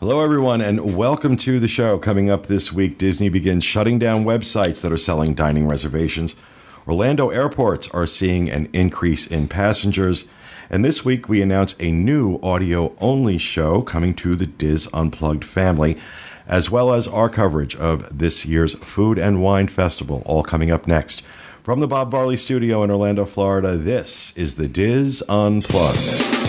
Hello, everyone, and welcome to the show. Coming up this week, Disney begins shutting down websites that are selling dining reservations. Orlando airports are seeing an increase in passengers. And this week, we announce a new audio only show coming to the Diz Unplugged family, as well as our coverage of this year's Food and Wine Festival, all coming up next. From the Bob Varley studio in Orlando, Florida, this is the Diz Unplugged.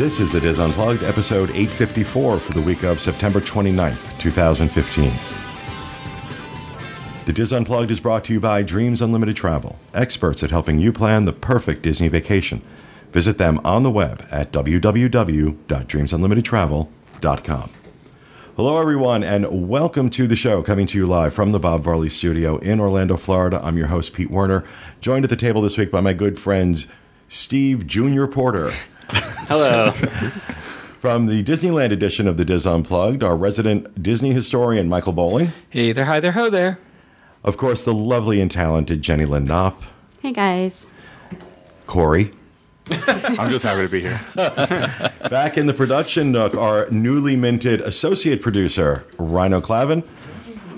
This is the Diz Unplugged, episode 854 for the week of September 29th, 2015. The Diz Unplugged is brought to you by Dreams Unlimited Travel, experts at helping you plan the perfect Disney vacation. Visit them on the web at www.dreamsunlimitedtravel.com. Hello, everyone, and welcome to the show coming to you live from the Bob Varley studio in Orlando, Florida. I'm your host, Pete Werner, joined at the table this week by my good friends, Steve Junior Porter. Hello. From the Disneyland edition of the Diz Unplugged, our resident Disney historian, Michael Bowling. Hey there, hi there, ho there. Of course, the lovely and talented Jenny Lynn Knopp. Hey guys. Corey. I'm just happy to be here. Back in the production nook, our newly minted associate producer, Rhino Clavin,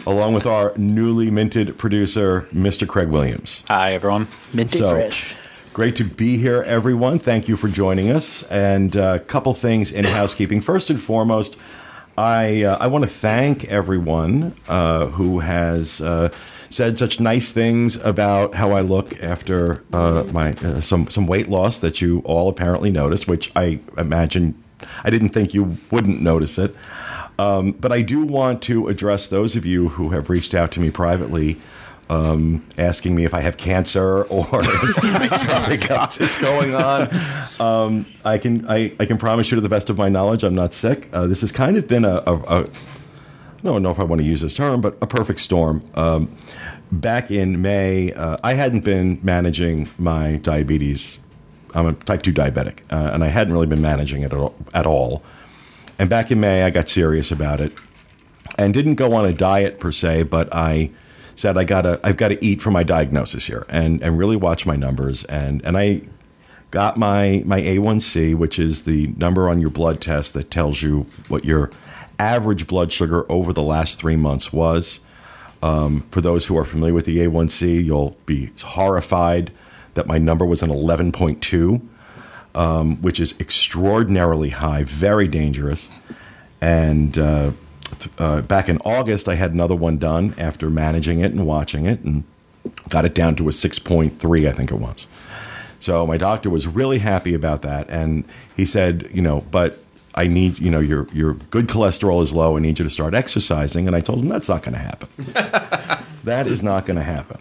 along with our newly minted producer, Mr. Craig Williams. Hi, everyone. Minty So- fresh. Great to be here, everyone. Thank you for joining us. And a couple things in housekeeping. First and foremost, I uh, I want to thank everyone uh, who has uh, said such nice things about how I look after uh, my uh, some some weight loss that you all apparently noticed, which I imagine I didn't think you wouldn't notice it. Um, but I do want to address those of you who have reached out to me privately um, asking me if I have cancer or if something else is going on. Um, I can I, I can promise you to the best of my knowledge, I'm not sick. Uh, this has kind of been a, a, a I don't know if I want to use this term, but a perfect storm. Um, back in May, uh, I hadn't been managing my diabetes. I'm a type 2 diabetic, uh, and I hadn't really been managing it at all, at all. And back in May, I got serious about it and didn't go on a diet per se, but I said I gotta I've got to eat for my diagnosis here and and really watch my numbers and and I got my my A1C, which is the number on your blood test that tells you what your average blood sugar over the last three months was. Um, for those who are familiar with the A1C, you'll be horrified that my number was an 11.2, um, which is extraordinarily high, very dangerous. And uh, uh, back in August, I had another one done after managing it and watching it, and got it down to a 6.3, I think it was. So my doctor was really happy about that, and he said, you know, but I need, you know, your your good cholesterol is low. I need you to start exercising. And I told him that's not going to happen. that is not going to happen.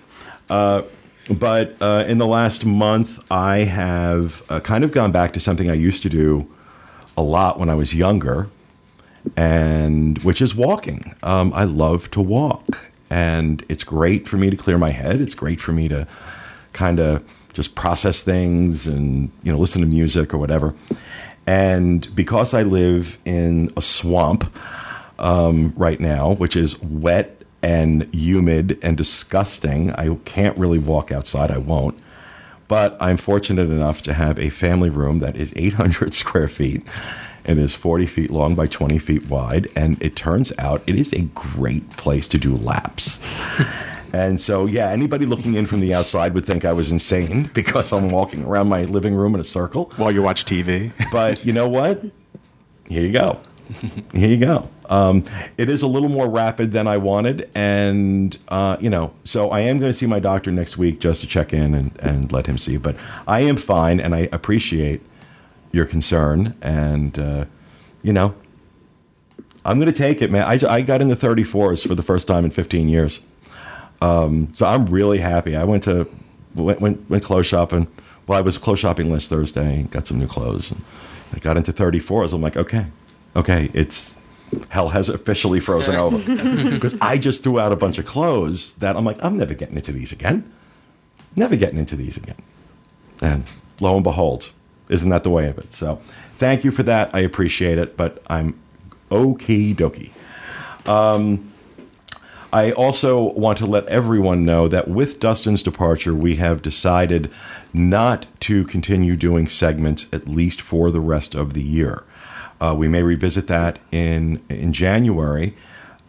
Uh, but uh, in the last month, I have uh, kind of gone back to something I used to do a lot when I was younger, and which is walking. Um, I love to walk, and it's great for me to clear my head. It's great for me to kind of just process things and you know listen to music or whatever. And because I live in a swamp um, right now, which is wet and humid and disgusting, I can't really walk outside. I won't. But I'm fortunate enough to have a family room that is 800 square feet and is 40 feet long by 20 feet wide. And it turns out it is a great place to do laps. and so, yeah, anybody looking in from the outside would think I was insane because I'm walking around my living room in a circle. While you watch TV. But you know what? Here you go. Here you go. Um, it is a little more rapid than I wanted, and uh, you know, so I am going to see my doctor next week just to check in and, and let him see. But I am fine, and I appreciate your concern, and uh, you know, I'm going to take it, man. I, I got into 34s for the first time in 15 years, um, so I'm really happy. I went to went, went went clothes shopping. Well, I was clothes shopping last Thursday, got some new clothes, and I got into 34s. I'm like, okay, okay, it's hell has officially frozen over because I just threw out a bunch of clothes that I'm like, I'm never getting into these again, never getting into these again, and lo and behold, isn't that the way of it? So, thank you for that. I appreciate it, but I'm okay dokie. Um, I also want to let everyone know that with Dustin's departure, we have decided not to continue doing segments at least for the rest of the year. Uh, we may revisit that in in January.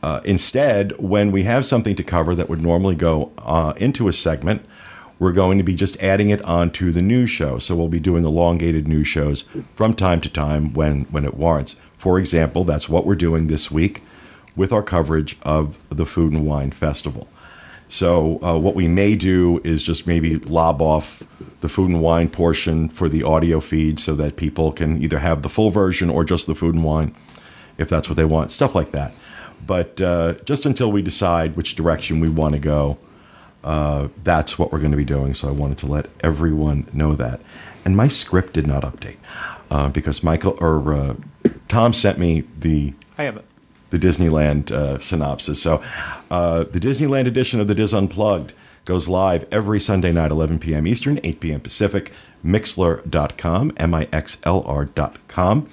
Uh, instead, when we have something to cover that would normally go uh, into a segment, we're going to be just adding it onto the news show. So we'll be doing elongated news shows from time to time when when it warrants. For example, that's what we're doing this week with our coverage of the Food and Wine Festival. So uh, what we may do is just maybe lob off the food and wine portion for the audio feed so that people can either have the full version or just the food and wine if that's what they want, stuff like that. But uh, just until we decide which direction we want to go, uh, that's what we're going to be doing. So I wanted to let everyone know that. And my script did not update uh, because Michael or uh, Tom sent me the I have it. the Disneyland uh, synopsis. So, uh, the Disneyland edition of the Dis Unplugged goes live every Sunday night, 11 p.m. Eastern, 8 p.m. Pacific. Mixlr.com, M-I-X-L-R.com.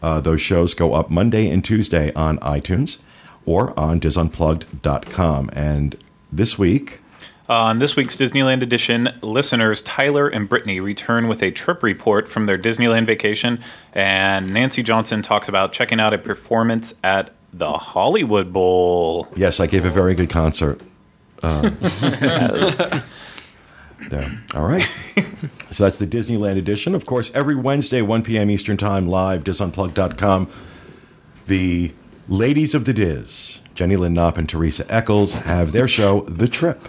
Uh, those shows go up Monday and Tuesday on iTunes or on DizUnplugged.com. And this week, On this week's Disneyland edition, listeners Tyler and Brittany return with a trip report from their Disneyland vacation, and Nancy Johnson talks about checking out a performance at the Hollywood Bowl. yes, I gave a very good concert. Um, there. All right. so that's the Disneyland edition. Of course, every Wednesday, 1 p.m. Eastern Time, live, disunplug.com. The ladies of the Diz, Jenny Lynn Knopp and Teresa Eccles, have their show, The Trip.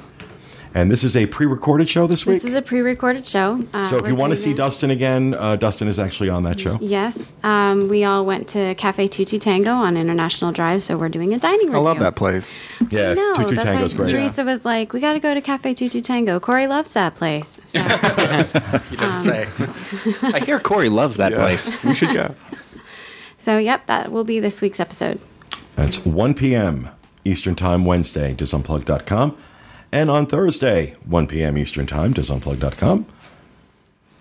And this is a pre recorded show this week. This is a pre-recorded show. Uh, so if you want to see it- Dustin again, uh, Dustin is actually on that show. Yes, um, we all went to Cafe Tutu Tango on International Drive, so we're doing a dining review. I love that place. Yeah, No, Tutu that's Tango's why great. Teresa was like, "We got to go to Cafe Tutu Tango." Corey loves that place. So, You don't say. I hear Corey loves that Yeah. place. We should go. so yep, that will be this week's episode. That's 1 p.m. Eastern Time Wednesday, disunplug.com. And on Thursday, 1 p.m. Eastern Time, disunplug.com,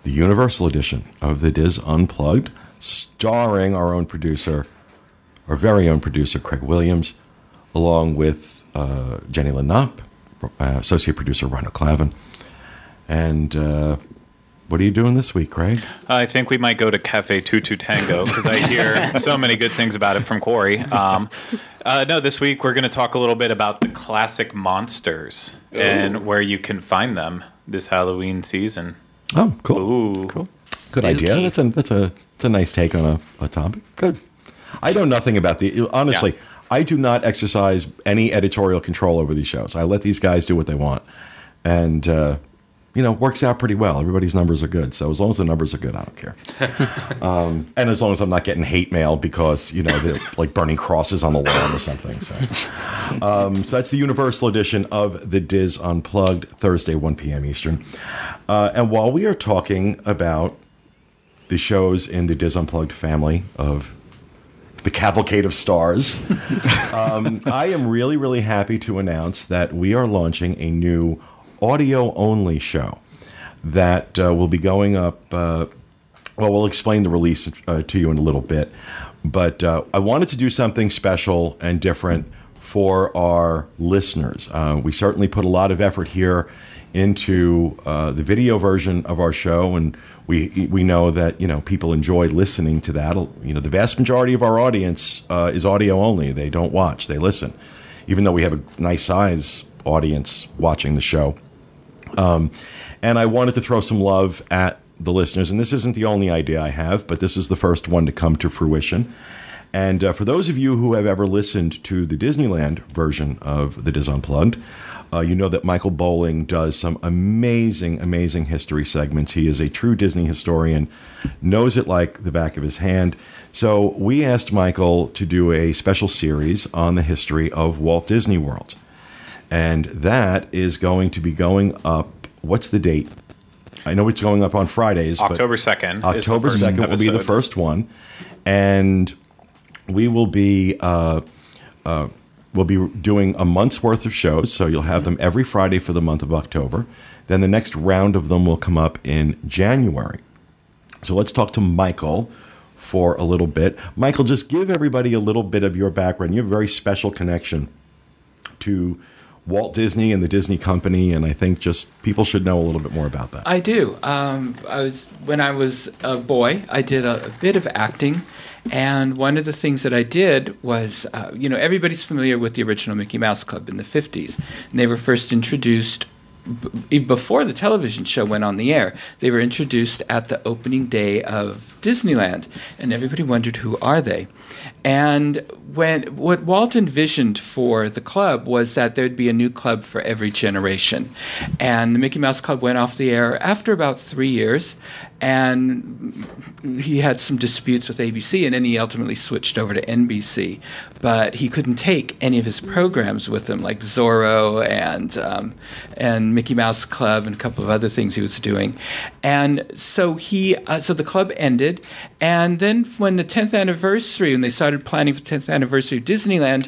the Universal Edition of the Diz Unplugged, starring our own producer, our very own producer, Craig Williams, along with uh, Jenny Lynn Knopp, uh, associate producer, Rhino Clavin. And uh, what are you doing this week, Craig? I think we might go to Cafe Tutu Tango because I hear so many good things about it from Corey. Um, uh, no, this week we're going to talk a little bit about the classic monsters and where you can find them this Halloween season. Oh, cool. Ooh, cool. Good idea. That's a that's a that's a nice take on a, a topic. Good. I know nothing about the honestly. Yeah. I do not exercise any editorial control over these shows. I let these guys do what they want, and uh, you know, works out pretty well. Everybody's numbers are good, so as long as the numbers are good, I don't care. um, and as long as I'm not getting hate mail because you know they're like burning crosses on the lawn or something. So, um, so that's the Universal edition of the Diz Unplugged, Thursday, 1 p.m. Eastern. Uh, and while we are talking about the shows in the Diz Unplugged family of the cavalcade of stars. um, I am really, really happy to announce that we are launching a new audio only show that uh, will be going up. Uh, well, we'll explain the release uh, to you in a little bit. But uh, I wanted to do something special and different for our listeners. Uh, we certainly put a lot of effort here into uh, the video version of our show, and we we know that you know people enjoy listening to that. You know, the vast majority of our audience uh, is audio only; they don't watch, they listen. Even though we have a nice size audience watching the show, um, and I wanted to throw some love at the listeners. And this isn't the only idea I have, but this is the first one to come to fruition. And uh, for those of you who have ever listened to the Disneyland version of the Diz Unplugged, uh, you know that Michael Bowling does some amazing, amazing history segments. He is a true Disney historian, knows it like the back of his hand. So we asked Michael to do a special series on the history of Walt Disney World. And that is going to be going up. What's the date? I know it's going up on Fridays. October 2nd. October first 2nd will be the first one. And we will be uh, uh, we'll be doing a month's worth of shows. So you'll have them every Friday for the month of October. Then the next round of them will come up in January. So let's talk to Michael for a little bit. Michael, just give everybody a little bit of your background. You have a very special connection to Walt Disney and the Disney Company, and I think just people should know a little bit more about that. I do. Um, I was when I was a boy. I did a, a, bit of acting, and one of the things that I did was, uh, you know, everybody's familiar with the original Mickey Mouse Club in the '50s, and they were first introduced before the television show went on the air, they were introduced at the opening day of Disneyland, and everybody wondered who are they. And when what Walt envisioned for the club was that there'd be a new club for every generation, and the Mickey Mouse Club went off the air after about three years, and he had some disputes with ABC, and then he ultimately switched over to NBC. But he couldn't take any of his programs with him, like Zorro and um, and Mickey Mouse Club and a couple of other things he was doing, and so he uh, so the club ended, and then when the 10th anniversary, when they started planning for 10th anniversary of Disneyland,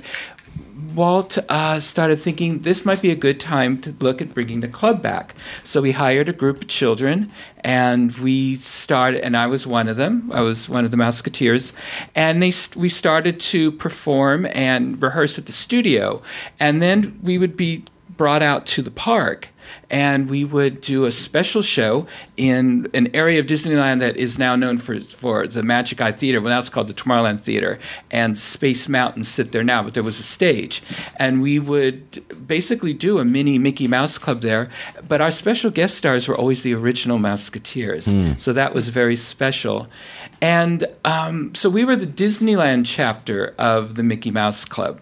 Walt uh, started thinking this might be a good time to look at bringing the club back. So we hired a group of children, and we started. And I was one of them. I was one of the Mouseketeers. and they we started to perform and rehearse at the studio, and then we would be brought out to the park and we would do a special show in an area of Disneyland that is now known for, for the Magic Eye Theater. Well, now it's called the Tomorrowland Theater, and Space Mountain sit there now, but there was a stage. And we would basically do a mini Mickey Mouse Club there, but our special guest stars were always the original Mouseketeers. Mm. So that was very special. And um, so we were the Disneyland chapter of the Mickey Mouse Club.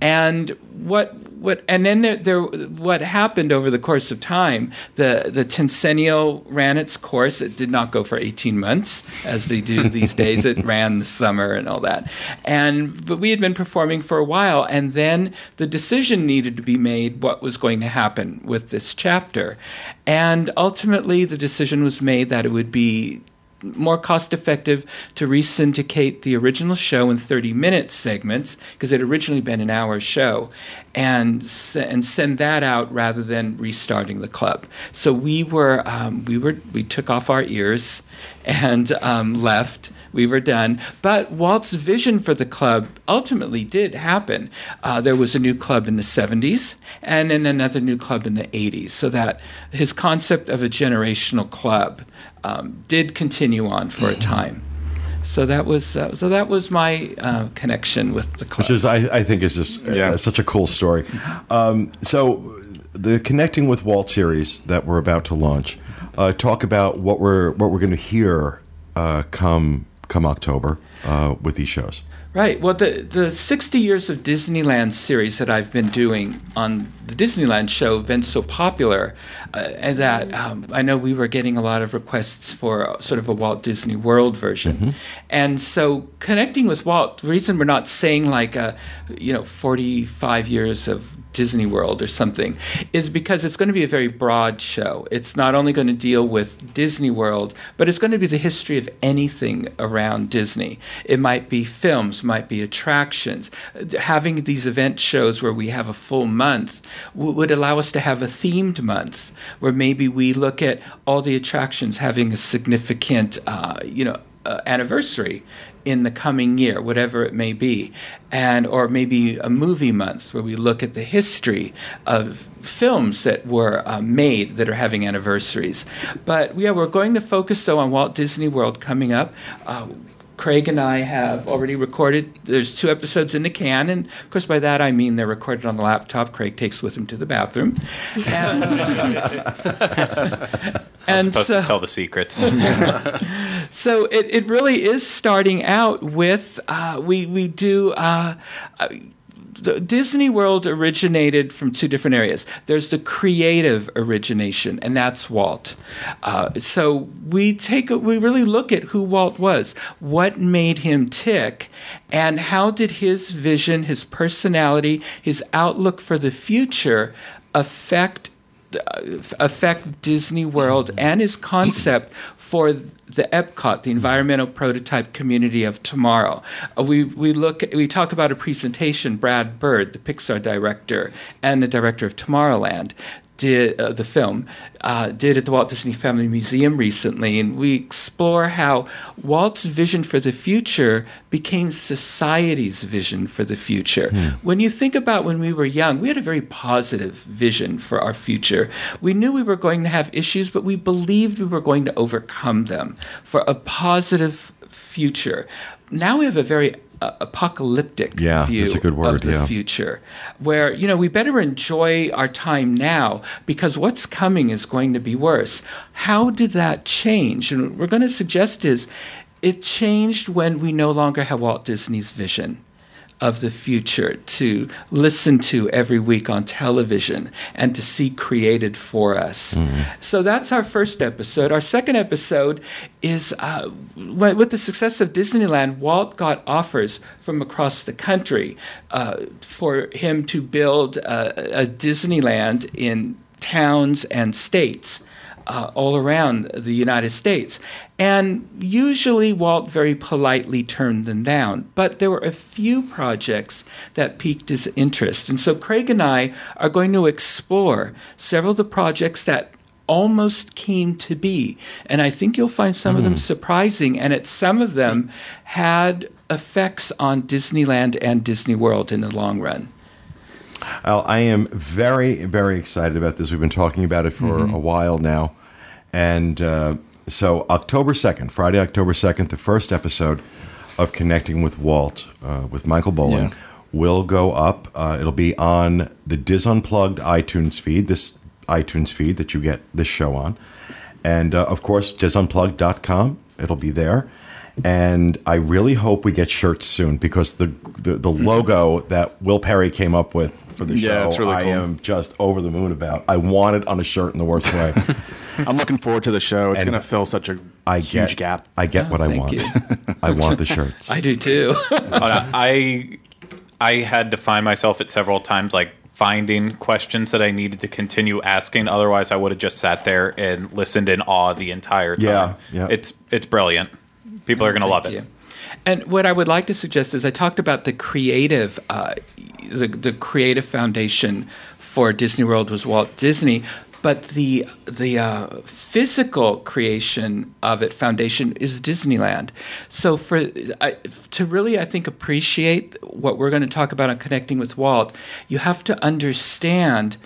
And what what and then there, there, what happened over the course of time the the Tencennial ran its course. It did not go for 18 months as they do these days. It ran the summer and all that. And but we had been performing for a while and then the decision needed to be made what was going to happen with this chapter. And ultimately the decision was made that it would be more cost effective to resyndicate the original show in 30 minute segments because it had originally been an hour show and and send that out rather than restarting the club so we were um, we were we took off our ears and um, left we were done. But Walt's vision for the club ultimately did happen. Uh, there was a new club in the 70s and then another new club in the 80s, so that his concept of a generational club um, did continue on for a mm-hmm. time. So that was uh, so that was my uh, connection with the club, which is I, I think is just uh, yeah. such a cool story. Um, so the connecting with Walt series that we're about to launch, uh, talk about what we're what we're going to hear uh, come come October uh, with these shows. Right. Well, the the 60 years of Disneyland series that I've been doing on the Disneyland show have been so popular, uh, and that um, I know we were getting a lot of requests for sort of a Walt Disney World version, mm-hmm. and so connecting with Walt. The reason we're not saying like a, you know, 45 years of Disney World or something, is because it's going to be a very broad show. It's not only going to deal with Disney World, but it's going to be the history of anything around Disney. It might be films, might be attractions. Having these event shows where we have a full month w- would allow us to have a themed month where maybe we look at all the attractions having a significant, uh, you know, uh, anniversary in the coming year, whatever it may be, and or maybe a movie month where we look at the history of films that were uh, made that are having anniversaries. But yeah, we're going to focus though on Walt Disney World coming up. Uh, Craig and I have already recorded. There's two episodes in the can, and of course, by that I mean they're recorded on the laptop. Craig takes with him to the bathroom. And, and supposed so, to tell the secrets. so it, it really is starting out with uh, we we do. Uh, uh Disney World originated from two different areas. There's the creative origination, and that's Walt. Uh, so we take a, we really look at who Walt was, what made him tick, and how did his vision, his personality, his outlook for the future affect uh, affect Disney World and his concept for the Epcot, the environmental prototype community of tomorrow. Uh, we we look we talk about a presentation. Brad Bird, the Pixar director and the director of Tomorrowland, did uh, the film uh, did at the Walt Disney Family Museum recently, and we explore how Walt's vision for the future became society's vision for the future. When you think about when we were young, we had a very positive vision for our future. We knew we were going to have issues, but we believed we were going to overcome them for a positive future. Now we have a very uh, apocalyptic Yeah, view that's a good word, of the yeah. future, where you know we better enjoy our time now because what's coming is going to be worse. How did that change? And what we're going to suggest is it changed when we no longer have Walt Disney's vision of the future to listen to every week on television and to see created for us. So that's our first episode. Our second episode is uh, with the success of Disneyland, Walt got offers from across the country uh, for him to build a, a Disneyland in towns and states uh, all around the United States. And usually Walt very politely turned them down. But there were a few projects that piqued his interest. And so Craig and I are going to explore several of the projects that almost came to be. And I think you'll find some of them surprising. And it, some of them had effects on Disneyland and Disney World in the long run. Al, I am very, very excited about this. We've been talking about it for a while now. And uh, so, October 2nd, Friday, October 2nd, the first episode of Connecting with Walt uh, with Michael Bowling Yeah. will will go up. Uh, it'll be on the Diz Unplugged iTunes feed, this iTunes feed that you get this show on. And uh, of course, disunplugged.com. It'll be there. And I really hope we get shirts soon because the the, the logo that Will Perry came up with for the Yeah, show, it's really I cool. am just over the moon about. I want it on a shirt in the worst way. I'm looking forward to the show. It's going to fill such a I huge get, gap. I get Oh, what I want. I want the shirts. I do too. Uh, I I had to find myself at several times like finding questions that I needed to continue asking. Otherwise, I would have just sat there and listened in awe the entire time. Yeah, yeah. It's it's brilliant. People are going to love it. And what I would like to suggest is I talked about the creative, uh, the the creative foundation for Disney World was Walt Disney, but the the uh, physical creation of it foundation is Disneyland. So for I, to really I think appreciate what we're going to talk about on connecting with Walt, you have to understand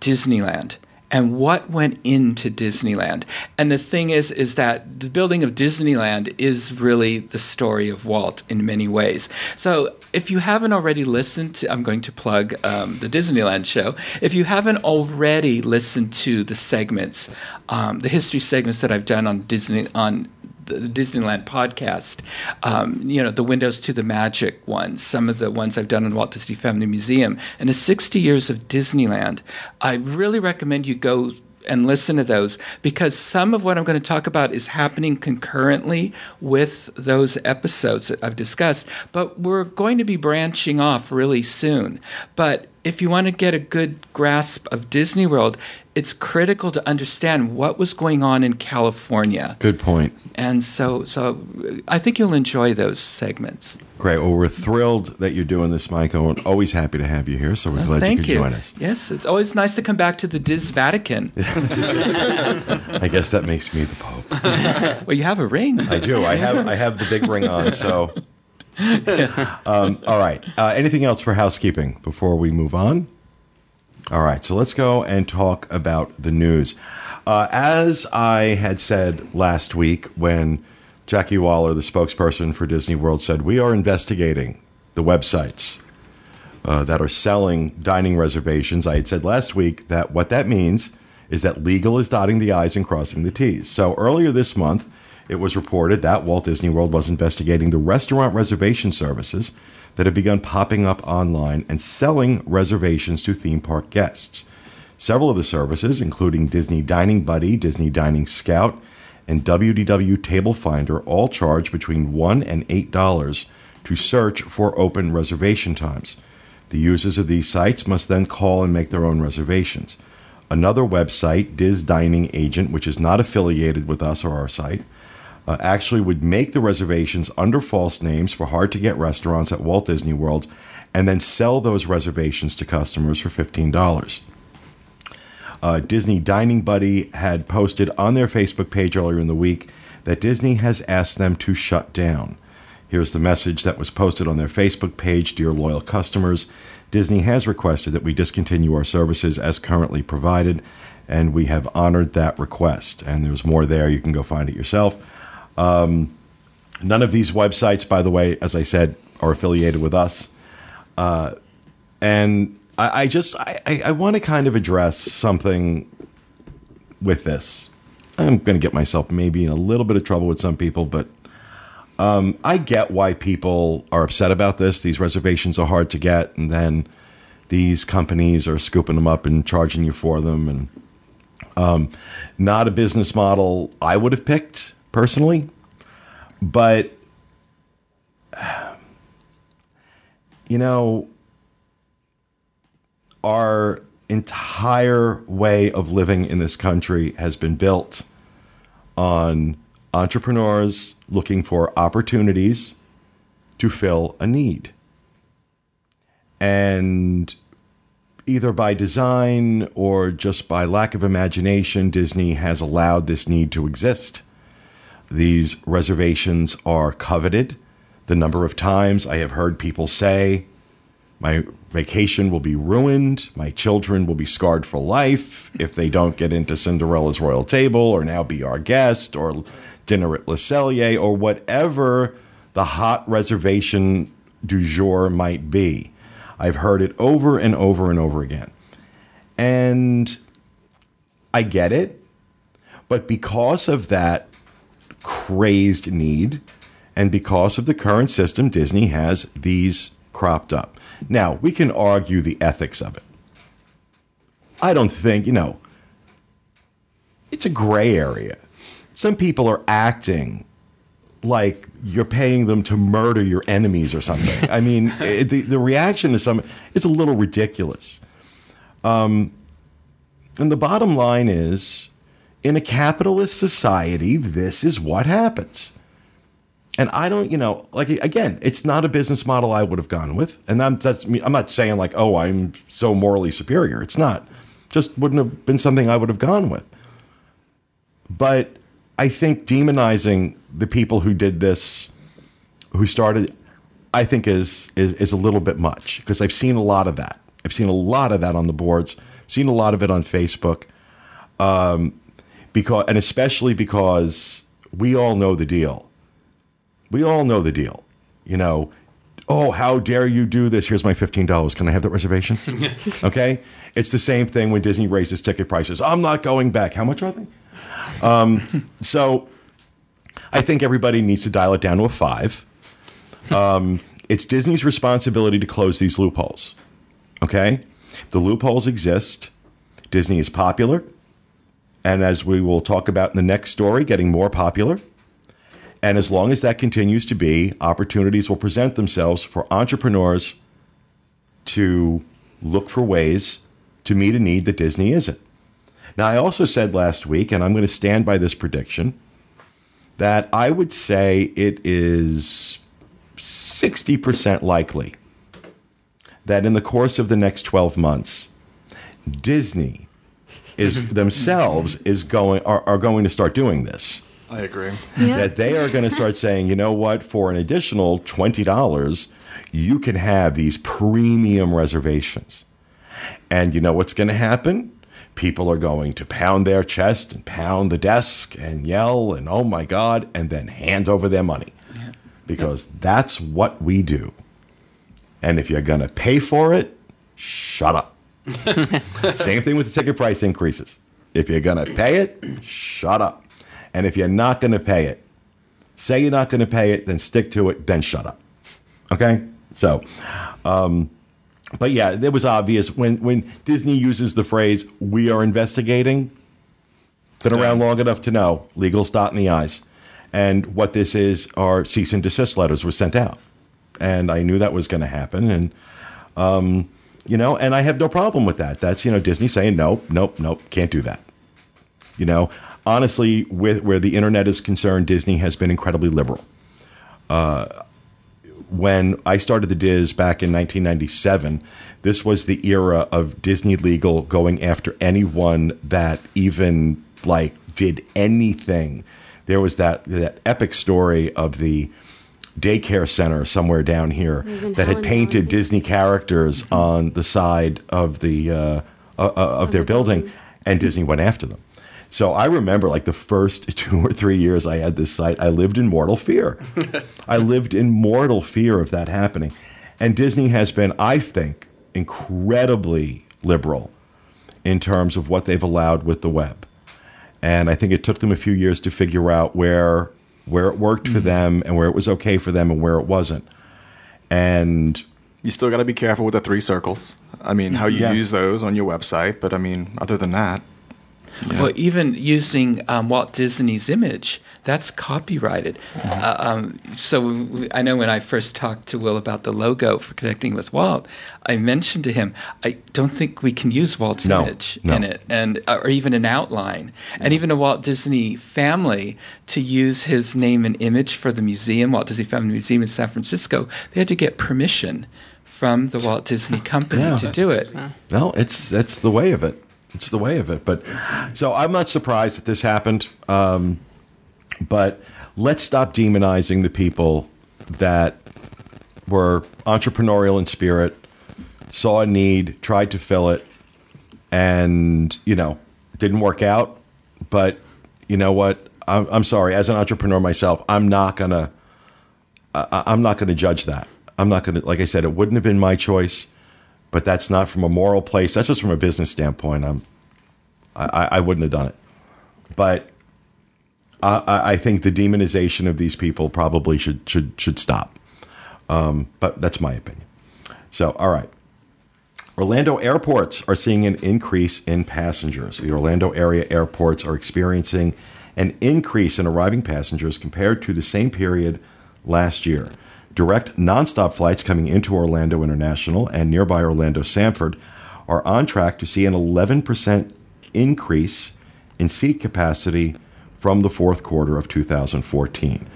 Disneyland and what went into Disneyland. And the thing is, is that the building of Disneyland is really the story of Walt in many ways. So if you haven't already listened to, I'm going to plug um, the Disneyland show. If you haven't already listened to the segments, um, the history segments that I've done on Disney on the Disneyland podcast, um, you know, the Windows to the Magic ones, some of the ones I've done in Walt Disney Family Museum, and the 60 years of Disneyland. I really recommend you go and listen to those because some of what I'm going to talk about is happening concurrently with those episodes that I've discussed, but we're going to be branching off really soon. But if you want to get a good grasp of Disney World, it's critical to understand what was going on in California. Good point. And so, so I think you'll enjoy those segments. Great. Well, we're thrilled that you're doing this, Michael, and always happy to have you here. So we're glad you could you. join us. Yes, it's always nice to come back to the Diz Vatican. I guess that makes me the Pope. well, you have a ring. I do. I have I have the big ring on. So, um, all right. Uh, anything else for housekeeping before we move on? All right. So let's go and talk about the news. Uh, as I had said last week, when Jacquee Wahler, the spokesperson for Disney World, said we are investigating the websites uh, that are selling dining reservations. I had said last week that what that means is that legal is dotting the I's and crossing the T's. So earlier this month, it was reported that Walt Disney World was investigating the restaurant reservation services that have begun popping up online and selling reservations to theme park guests. Several of the services, including Disney Dining Buddy, Disney Dining Scout, and WDW Table Finder, all charge between $1 and $8 to search for open reservation times. The users of these sites must then call and make their own reservations. Another website, Diz Dining Agent, which is not affiliated with us or our site, uh, actually would make the reservations under false names for hard to get restaurants at Walt Disney World and then sell those reservations to customers for $15. Uh, Disney Dining Buddy had posted on their Facebook page earlier in the week that Disney has asked them to shut down. Here's the message that was posted on their Facebook page Dear loyal customers, Disney has requested that we discontinue our services as currently provided, and we have honored that request. And there's more there. You can go find it yourself. Um, none of these websites, by the way, as I said, are affiliated with us. Uh, and I, I just I, I, want to kind of address something with this. I'm going to get myself maybe in a little bit of trouble with some people, but um, I get why people are upset about this. These reservations are hard to get, and then these companies are scooping them up and charging you for them, and um, not a business model I would have picked personally, but you know, our entire way of living in this country has been built on entrepreneurs looking for opportunities to fill a need. And either by design or just by lack of imagination, Disney has allowed this need to exist. These reservations are coveted. The number of times I have heard people say, my vacation will be ruined. My children will be scarred for life if they don't get into Cinderella's royal table or now be our guest or dinner at Le Cellier or whatever the hot reservation du jour might be. I've heard it over and over and over again. And I get it. But because of that crazed need and because of the current system, Disney has these cropped up. Now, we can argue the ethics of it. I don't think, you know, it's a gray area. Some people are acting like you're paying them to murder your enemies or something. I mean, it, the, the reaction to some, it's a little ridiculous. Um, and the bottom line is in a capitalist society, this is what happens. And I don't, you know, like again, it's not a business model I would have gone with. And I'm, that's. I'm not saying like, oh, I'm so morally superior. It's not. Just wouldn't have been something I would have gone with. But I think demonizing the people who did this, who started, I think is is, is a little bit much because I've seen a lot of that. I've seen a lot of that on the boards. Seen a lot of it on Facebook. Um, because and especially because we all know the deal we all know the deal. You know, oh, how dare you do this? Here's my $15. Can I have that reservation? okay. It's the same thing when Disney raises ticket prices. I'm not going back. How much are they? Um, so I think everybody needs to dial it down to a five. Um, it's Disney's responsibility to close these loopholes. Okay. The loopholes exist. Disney is popular. And as we will talk about in the next story, getting more popular. And as long as that continues to be, opportunities will present themselves for entrepreneurs to look for ways to meet a need that Disney isn't. Now, I also said last week, and I'm going to stand by this prediction, that I would say it is 60% likely that in the course of the next 12 months, Disney is mm-hmm. themselves is going are, are going to start doing this. I agree. Yeah. that they are going to start saying, you know what, for an additional $20, you can have these premium reservations. And you know what's going to happen? People are going to pound their chest and pound the desk and yell and oh my God, and then hand over their money. Because that's what we do. And if you're going to pay for it, shut up. Same thing with the ticket price increases. If you're going to pay it, shut up. And if you're not going to pay it, say you're not going to pay it, then stick to it, then shut up. Okay? So, um, but yeah, it was obvious when, when Disney uses the phrase, we are investigating, been around long enough to know legal dot in the eyes. And what this is are cease and desist letters were sent out. And I knew that was going to happen. And, um, you know, and I have no problem with that. That's, you know, Disney saying, nope, nope, nope, can't do that. You know, honestly, with where the internet is concerned, Disney has been incredibly liberal. Uh, when I started the Diz back in 1997, this was the era of Disney Legal going after anyone that even like did anything. There was that that epic story of the daycare center somewhere down here in that had painted Disney characters on the side of the uh, uh, uh, of their building, and Disney went after them. So I remember like the first two or three years I had this site, I lived in mortal fear. I lived in mortal fear of that happening. And Disney has been, I think, incredibly liberal in terms of what they've allowed with the web. And I think it took them a few years to figure out where where it worked for mm-hmm. them and where it was okay for them and where it wasn't. And You still got to be careful with the three circles. I mean, how you Yeah. use those on your website, but I mean, other than that, Well, even using um, Walt Disney's image, that's copyrighted. Uh, um, so I know when I first talked to Will about the logo for connecting with Walt, I mentioned to him, I don't think we can use Walt's No, image no. in it, and uh, or even an outline, and even a Walt Disney family to use his name and image for the museum, Walt Disney Family Museum in San Francisco. They had to get permission from the Walt Disney Company Yeah. to do it. No, it's that's the way of it. It's the way of it. But so I'm not surprised that this happened. Um, but let's stop demonizing the people that were entrepreneurial in spirit, saw a need, tried to fill it, and you know didn't work out. But you know what? I'm, I'm sorry. As an entrepreneur myself, I'm not gonna. I, I'm not gonna judge that. I'm not gonna. Like I said, it wouldn't have been my choice but that's not from a moral place. That's just from a business standpoint. I'm, I, I- wouldn't have done it. But I, I I think the demonization of these people probably should should should stop. Um, but that's my opinion. So, all right. Orlando airports are seeing an increase in passengers. The Orlando area airports are experiencing an increase in arriving passengers compared to the same period last year. Direct nonstop flights coming into Orlando International and nearby Orlando Sanford are on track to see an 11% increase in seat capacity from the fourth quarter of 2014.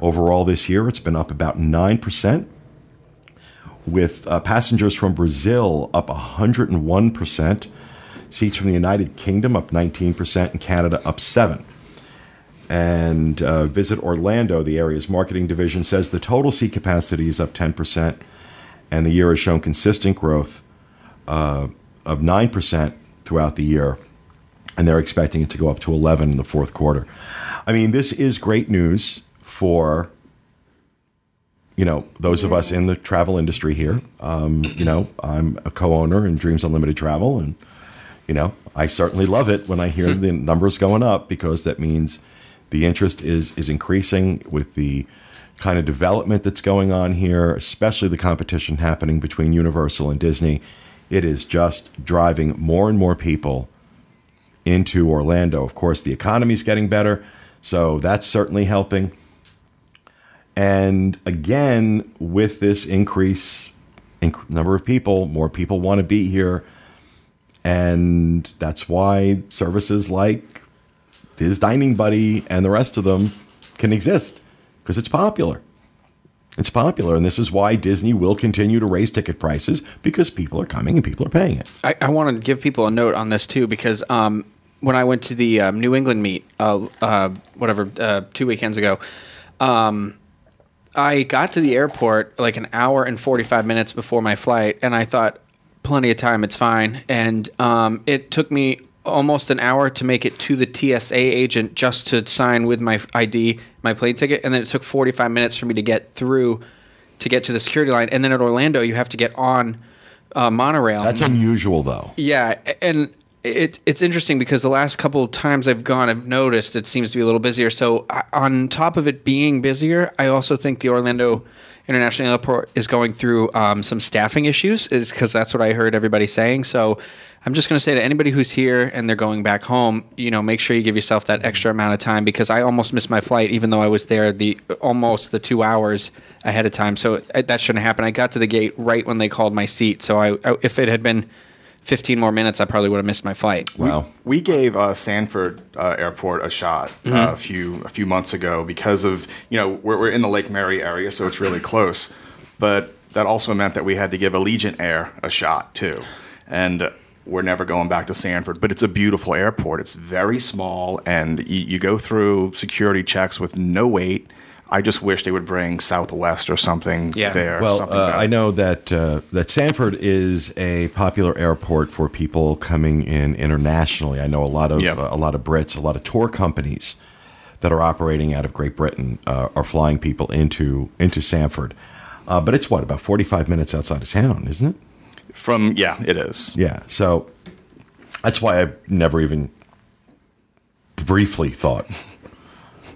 Overall, this year it's been up about 9%, with uh, passengers from Brazil up 101%, seats from the United Kingdom up 19%, and Canada up 7 and uh, Visit Orlando, the area's marketing division, says the total seat capacity is up 10%, and the year has shown consistent growth uh, of 9% throughout the year, and they're expecting it to go up to 11 in the fourth quarter. I mean, this is great news for you know those of us in the travel industry here. Um, you know, I'm a co-owner in Dreams Unlimited Travel, and you know, I certainly love it when I hear the numbers going up because that means the interest is is increasing with the kind of development that's going on here, especially the competition happening between Universal and Disney. It is just driving more and more people into Orlando. Of course, the economy is getting better, so that's certainly helping. And again, with this increase in number of people, more people want to be here. And that's why services like Diz Dining Buddy and the rest of them can exist because it's popular. It's popular. And this is why Disney will continue to raise ticket prices because people are coming and people are paying it. I, I want to give people a note on this too because um, when I went to the um, New England meet, uh, uh, whatever, uh, two weekends ago, um, I got to the airport like an hour and 45 minutes before my flight, and I thought, plenty of time, it's fine. And um, it took me almost an hour to make it to the TSA agent just to sign with my ID, my plane ticket, and then it took 45 minutes for me to get through to get to the security line. And then at Orlando, you have to get on uh, monorail. That's unusual, though. Yeah, and it, it's interesting because the last couple of times I've gone, I've noticed it seems to be a little busier. So, I- on top of it being busier, I also think the Orlando International Airport is going through um, some staffing issues, is because that's what I heard everybody saying. So, I'm just going to say to anybody who's here and they're going back home, you know, make sure you give yourself that extra amount of time because I almost missed my flight, even though I was there the almost the two hours ahead of time. So uh, that shouldn't happen. I got to the gate right when they called my seat. So I, if it had been 15 more minutes, I probably would have missed my flight. Wow. We gave uh, Sanford uh, Airport a shot Mm-hmm. uh, a few a few months ago because of you know we're, we're in the Lake Mary area, so it's really close. but that also meant that we had to give Allegiant Air a shot too, and. We're never going back to Sanford, but it's a beautiful airport. It's very small, and you, you go through security checks with no wait. I just wish they would bring Southwest or something Yeah. there. Well, something uh. I know that uh, that Sanford is a popular airport for people coming in internationally. I know a lot of Yep. uh, a lot of Brits, a lot of tour companies that are operating out of Great Britain uh, are flying people into into Sanford. Uh, but it's what about forty five minutes outside of town, isn't it? From yeah, it is. Yeah. So that's why I've never even briefly thought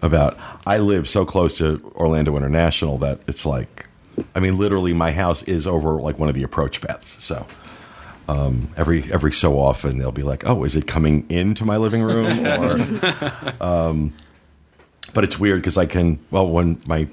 about. I live so close to Orlando International that it's like, I mean, literally, my house is over like one of the approach paths. So um, every every so often they'll be like, "Oh, is it coming into my living room?" Or, um, but it's weird because I can. Well, when my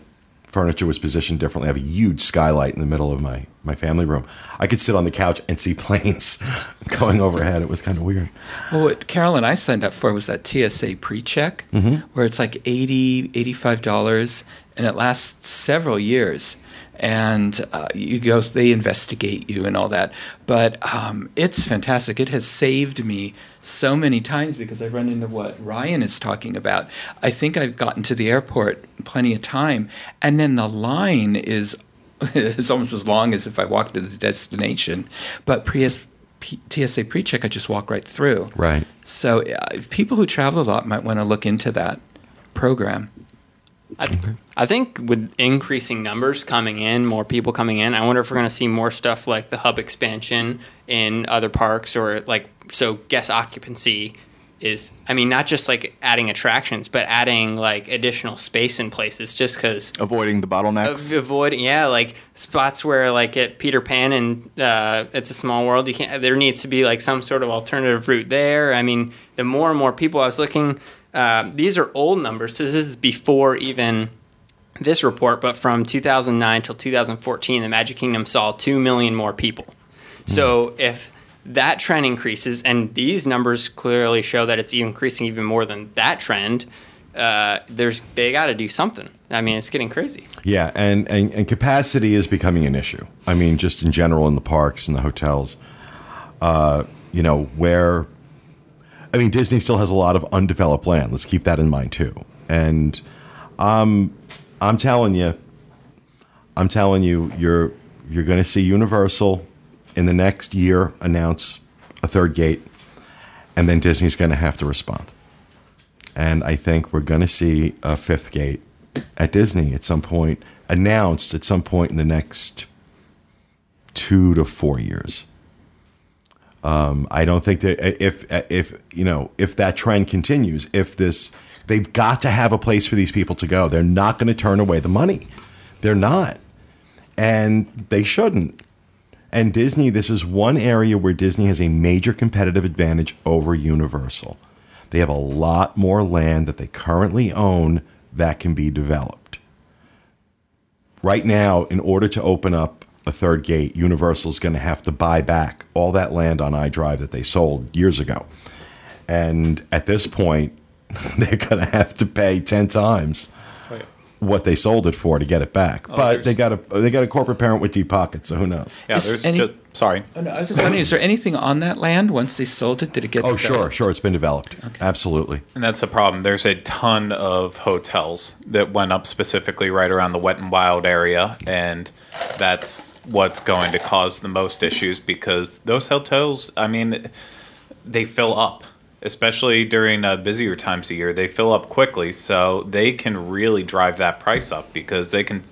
furniture was positioned differently, I have a huge skylight in the middle of my my family room. I could sit on the couch and see planes going overhead. It was kind of weird. Well, what Carol and I signed up for was that TSA pre-check, mm-hmm. where it's like 80 $85, and it lasts several years. And uh, you go, they investigate you and all that. But um, it's fantastic. It has saved me so many times because I've run into what Ryan is talking about. I think I've gotten to the airport plenty of time, and then the line is is almost as long as if I walked to the destination. But pre- P- TSA pre-check, I just walk right through. Right. So uh, people who travel a lot might want to look into that program. I, I think with increasing numbers coming in, more people coming in, I wonder if we're going to see more stuff like the hub expansion in other parks or like so guest occupancy is I mean not just like adding attractions but adding like additional space in places just cuz Avoiding the bottlenecks. avoiding yeah like spots where like at Peter Pan and uh, it's a small world you can't there needs to be like some sort of alternative route there I mean the more and more people I was looking um, these are old numbers. So this is before even this report but from 2009 till 2014 the Magic Kingdom saw 2 million more people. So if that trend increases and these numbers clearly show that it's increasing even more than that trend uh, there's they got to do something. I mean it's getting crazy. Yeah, and, and and capacity is becoming an issue. I mean, just in general in the parks and the hotels. Uh, you know, where I mean, Disney still has a lot of undeveloped land. Let's keep that in mind too. And I'm I'm telling you, I'm telling you, you're you're going to see Universal in the next year announce a third gate, and then Disney's going to have to respond. And I think we're going to see a fifth gate at Disney at some point, announced at some point in the next two to four years. Um, I don't think that if if you know if that trend continues, if this they've got to have a place for these people to go. They're not going to turn away the money. They're not, and they shouldn't. And Disney, this is one area where Disney has a major competitive advantage over Universal. They have a lot more land that they currently own that can be developed. Right now, in order to open up a third gate, Universal's going to have to buy back all that land on I-Drive that they sold years ago. And at this point, they're going to have to pay 10 times oh, what they sold it for to get it back. Oh, but they got a they got a corporate parent with deep pockets, so who knows? Yeah, Is there's any- just sorry. Oh, no, I was just wondering, is there anything on that land once they sold it? Did it get? Oh, sure, developed? sure, it's been developed. Absolutely. And that's the problem. There's a ton of hotels that went up specifically right around the Wet and Wild area, and that's what's going to cause the most issues because those hotels, I mean, they fill up, especially during uh, busier times of year. They fill up quickly, so they can really drive that price up because they can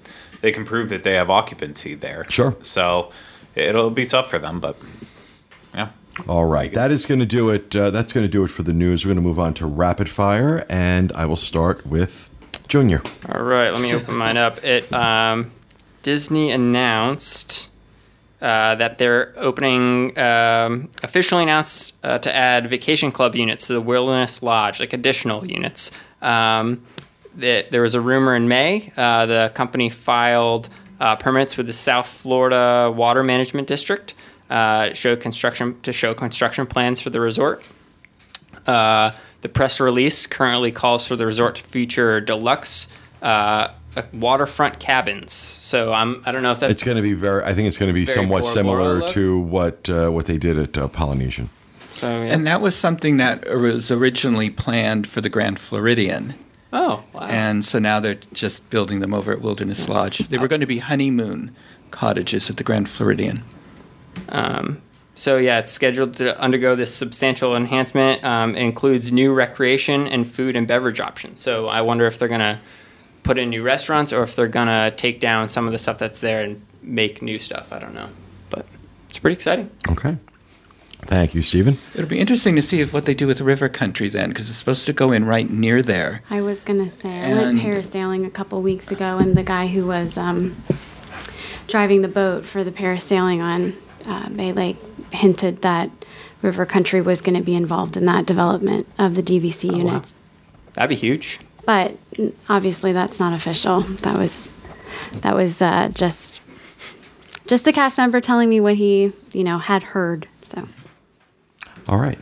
they can prove that they have occupancy there. Sure. So it'll be tough for them, but yeah. All right, that is going to do it. Uh, that's going to do it for the news. We're going to move on to rapid fire, and I will start with Junior. All right, let me open mine up. It um, Disney announced uh, that they're opening, um, officially announced uh, to add vacation club units to the Wilderness Lodge, like additional units. Um, there was a rumor in May. Uh, the company filed uh, permits with the South Florida Water Management District. Uh, show construction to show construction plans for the resort. Uh, the press release currently calls for the resort to feature deluxe uh, waterfront cabins. So I'm I don't know if that's It's going to be very. I think it's going to be somewhat Bora similar Bora to what uh, what they did at uh, Polynesian. so yeah. And that was something that was originally planned for the Grand Floridian. oh wow. And so now they're just building them over at Wilderness Lodge. They were going to be honeymoon cottages at the Grand Floridian. Um, so yeah, it's scheduled to undergo this substantial enhancement. Um, it includes new recreation and food and beverage options. So I wonder if they're gonna put in new restaurants or if they're gonna take down some of the stuff that's there and make new stuff. I don't know, but it's pretty exciting. Okay. Thank you, Stephen. It'll be interesting to see if what they do with River Country then, because it's supposed to go in right near there. I was gonna say I And- went parasailing a couple weeks ago, and the guy who was um, driving the boat for the parasailing on uh, Bay Lake hinted that River Country was going to be involved in that development of the DVC units. That'd be huge. But obviously, that's not official. That was that was uh, just just the cast member telling me what he you know had heard. So. All right,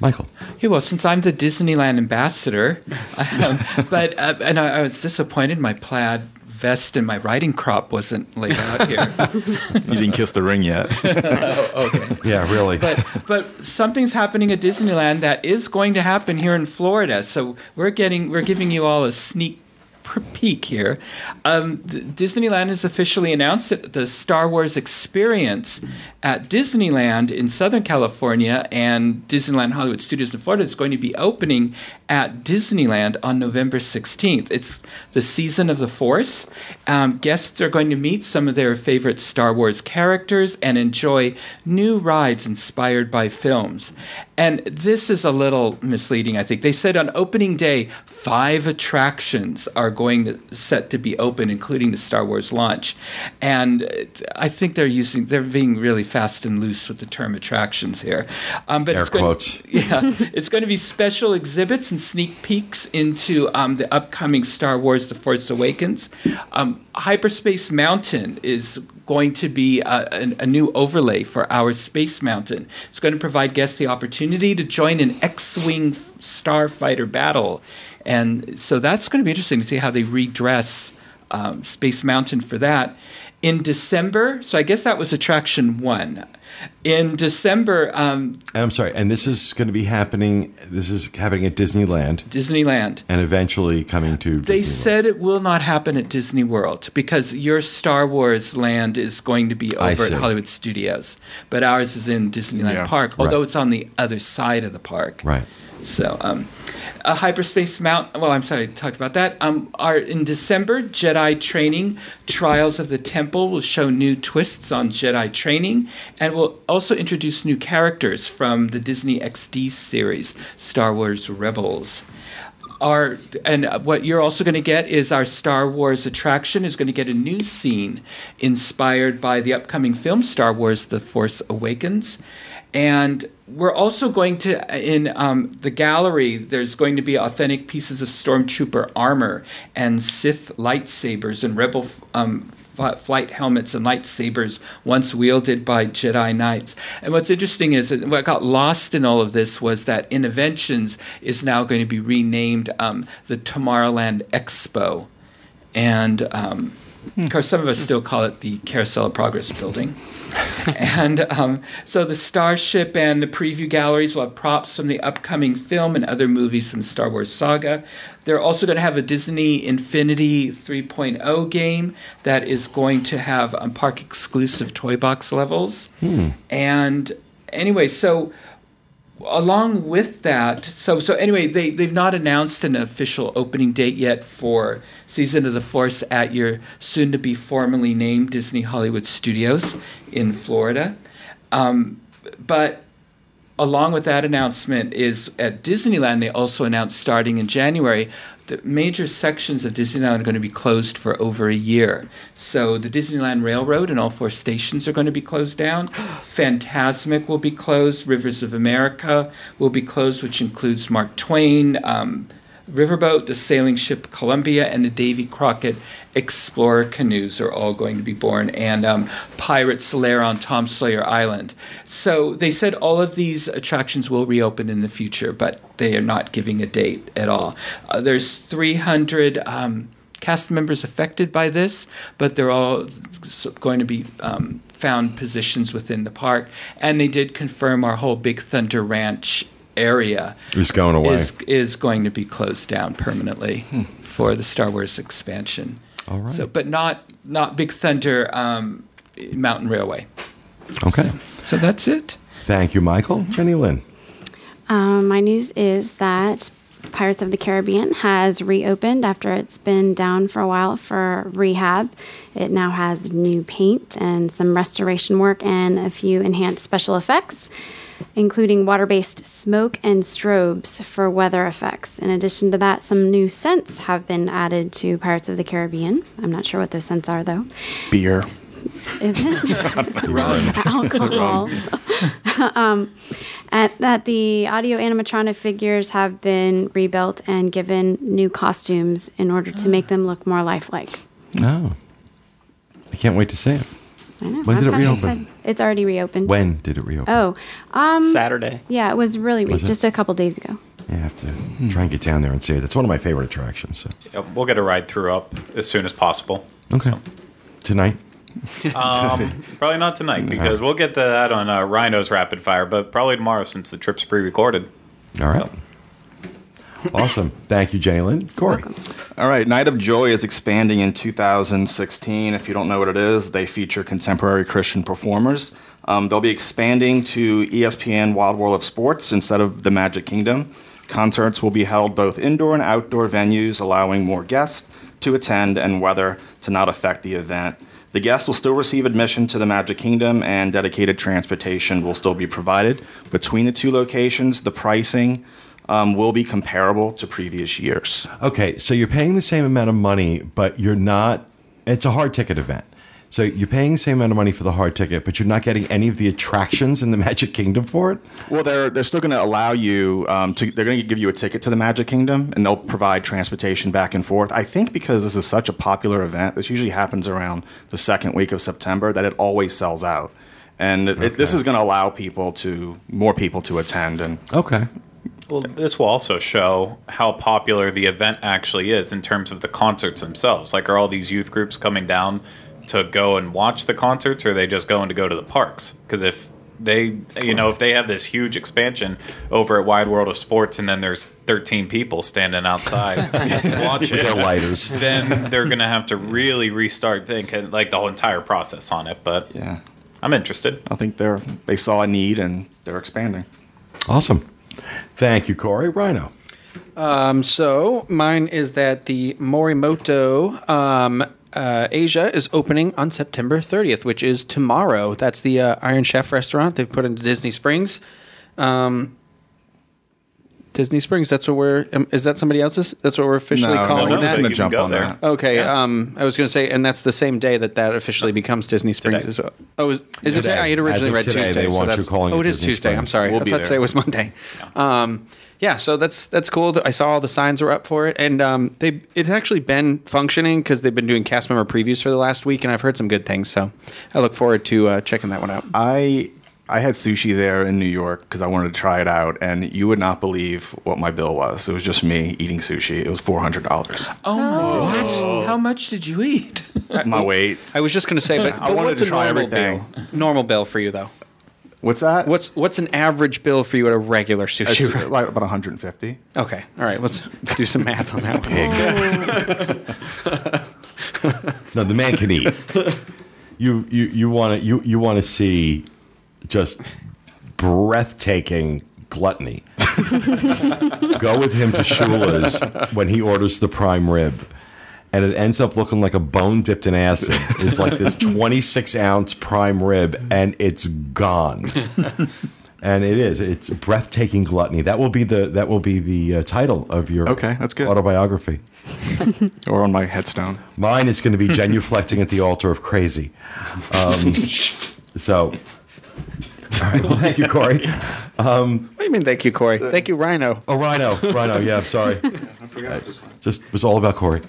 Michael. Yeah, well, since I'm the Disneyland ambassador, um, but uh, and I, I was disappointed my plaid vest and my riding crop wasn't laid out here. You didn't kiss the ring yet. oh, okay. Yeah, really. but but something's happening at Disneyland that is going to happen here in Florida. So we're getting we're giving you all a sneak peek here. Um, Disneyland has officially announced that the Star Wars experience at Disneyland in Southern California and Disneyland Hollywood Studios in Florida is going to be opening at Disneyland on November 16th. It's the season of the Force. Um, guests are going to meet some of their favorite Star Wars characters and enjoy new rides inspired by films. And this is a little misleading, I think. They said on opening day, five attractions are going to, set to be open, including the Star Wars launch. And uh, I think they're using, they're being really fast and loose with the term attractions here. Um, but Air it's going, quotes. yeah, it's going to be special exhibits and sneak peeks into um, the upcoming Star Wars: The Force Awakens. Um, Hyperspace Mountain is going to be a, a, a new overlay for our Space Mountain. It's going to provide guests the opportunity to join an X-wing starfighter battle, and so that's going to be interesting to see how they redress um, Space Mountain for that. In December, so I guess that was attraction one. In December, um, I'm sorry, and this is going to be happening. This is happening at Disneyland, Disneyland. and eventually coming to. They Disneyland. said it will not happen at Disney World because your Star Wars land is going to be over at Hollywood Studios, but ours is in Disneyland Yeah. Park, although Right. it's on the other side of the park. right. So, um, a hyperspace mount. Well, I'm sorry, I talked about that. Um, our in December, Jedi training Trials of the Temple will show new twists on Jedi training, and will also introduce new characters from the Disney XD series, Star Wars Rebels. Our and what you're also going to get is our Star Wars attraction is going to get a new scene inspired by the upcoming film Star Wars: The Force Awakens, and we're also going to in um, the gallery. There's going to be authentic pieces of stormtrooper armor and Sith lightsabers and Rebel um, flight helmets and lightsabers once wielded by Jedi Knights. And what's interesting is that what got lost in all of this was that Innoventions is now going to be renamed um, the Tomorrowland Expo. And um, of course, some of us still call it the Carousel of Progress building. and um, so the Starship and the preview galleries will have props from the upcoming film and other movies in the Star Wars saga. They're also going to have a Disney Infinity 3.0 game that is going to have um, park exclusive toy box levels. And anyway, so along with that, so so anyway, they they've not announced an official opening date yet for Season of the Force at your soon to be formally named Disney Hollywood Studios in Florida. Um, but along with that announcement is at Disneyland they also announced starting in January the major sections of Disneyland are going to be closed for over a year. So the Disneyland Railroad and all four stations are going to be closed down. Fantasmic will be closed. Rivers of America will be closed, which includes Mark Twain, um, Riverboat, the sailing ship Columbia, and the Davy Crockett Explorer canoes are all going to be born, and um, Pirates Lair on Tom Sawyer Island. So they said all of these attractions will reopen in the future, but they are not giving a date at all. Uh, there's 300 um, cast members affected by this, but they're all going to be um, found positions within the park. And they did confirm our whole Big Thunder Ranch area It's going away. is is going to be closed down permanently for the Star Wars expansion. All right. So, but not not Big Thunder um, Mountain Railway. Okay. So that's it. Thank you, Michael. Jenny Lynn. Um, my news is that Pirates of the Caribbean has reopened after it's been down for a while for rehab. It now has new paint and some restoration work and a few enhanced special effects, including water based smoke and strobes for weather effects. In addition to that, some new scents have been added to Pirates of the Caribbean. I'm not sure what those scents are, though. Beer. Is it? Alcohol. um, at, that the audio animatronic figures have been rebuilt and given new costumes in order to make them look more lifelike. No. I can't wait to see it. I know. When did I'm it kinda reopen? Excited. It's already reopened. When did it reopen? Oh, um, Saturday. yeah, it was really re- it? just a couple days ago. I have to try and get down there and see it. It's one of my favorite attractions. So. Yeah, we'll get a ride through up as soon as possible. Okay. Tonight? Um, probably not tonight because we'll get to that on uh, Rhino's rapid fire, but probably tomorrow since the trip's pre-recorded. All right. Awesome. Thank you, Lynn. Corey. All right, Night of Joy is expanding in 2016. If you don't know what it is, they feature contemporary Christian performers. Um, they'll be expanding to ESPN Wide World of Sports instead of the Magic Kingdom. Concerts will be held both indoor and outdoor venues, allowing more guests to attend and weather to not affect the event. The guests will still receive admission to the Magic Kingdom, and dedicated transportation will still be provided. Between the two locations, the pricing um, will be comparable to previous years. Okay, so you're paying the same amount of money, but you're not. It's a hard ticket event. So you're paying the same amount of money for the hard ticket, but you're not getting any of the attractions in the Magic Kingdom for it. Well, they're they're still going to allow you um, to. They're going to give you a ticket to the Magic Kingdom, and they'll provide transportation back and forth. I think because this is such a popular event, this usually happens around the second week of September, that it always sells out, and it, it- this is going to allow people to more people to attend. And Okay. Well, this will also show how popular the event actually is in terms of the concerts themselves. Like, are all these youth groups coming down to go and watch the concerts, or are they just going to go to the parks? Because if they, you know, if they have this huge expansion over at Wide World of Sports, and then there's 13 people standing outside watching, their lighters. then they're going to have to really restart thinking like the whole entire process on it. But yeah, I'm interested. I think they're they saw a need and they're expanding. Awesome. Thank you, Corey. Rhino. Um, so mine is that the Morimoto um, uh, Asia is opening on September 30th, which is tomorrow. That's the uh, Iron Chef restaurant they've put into Disney Springs. Um, Disney Springs. That's what we're. Um, is that somebody else's? That's what we're officially No, calling no, it. no, I'm so going you to can jump go on there. that. Okay. Yeah. Um, I was going to say, and that's the same day that that officially becomes Disney Springs Today. as well. Oh, is, is it Today. today? I had As originally of read today, Tuesday. they so want you that's- calling Oh, it it is Disney Tuesday. I'm Springs. sorry. We'll I be thought there. today was Monday. Um, yeah, so that's that's cool. I saw all the signs were up for it, and um, they it's actually been functioning because they've been doing cast member previews for the last week, and I've heard some good things. So I look forward to uh, checking that one out. I I had sushi there in New York because I wanted to try it out, and you would not believe what my bill was. It was just me eating sushi. It was four hundred dollars. Oh, what? Oh. How much did you eat? my weight. I was just going to say, but, I but wanted to try everything. bill? Normal bill for you though. What's that? What's what's an average bill for you at a regular sushi? restaurant? like about 150. Okay, all right. Let's, let's do some math on that. one. No, the man can eat. You you you want to you you want to see just breathtaking gluttony. Go with him to Shula's when he orders the prime rib, and it ends up looking like a bone dipped in acid. It's like this twenty six ounce prime rib, and it's gone. And it is. It's breathtaking gluttony. That will be the that will be the uh, title of your Okay, that's good. autobiography. Or on my headstone. Mine is going to be genuflecting at the altar of crazy. Um, so, all right. Well, thank you, Corey. What do you mean? Thank you, Corey. Thank you, Rhino. Oh, Rhino, Rhino. Yeah, I'm sorry. I forgot this one. Just was all about Corey.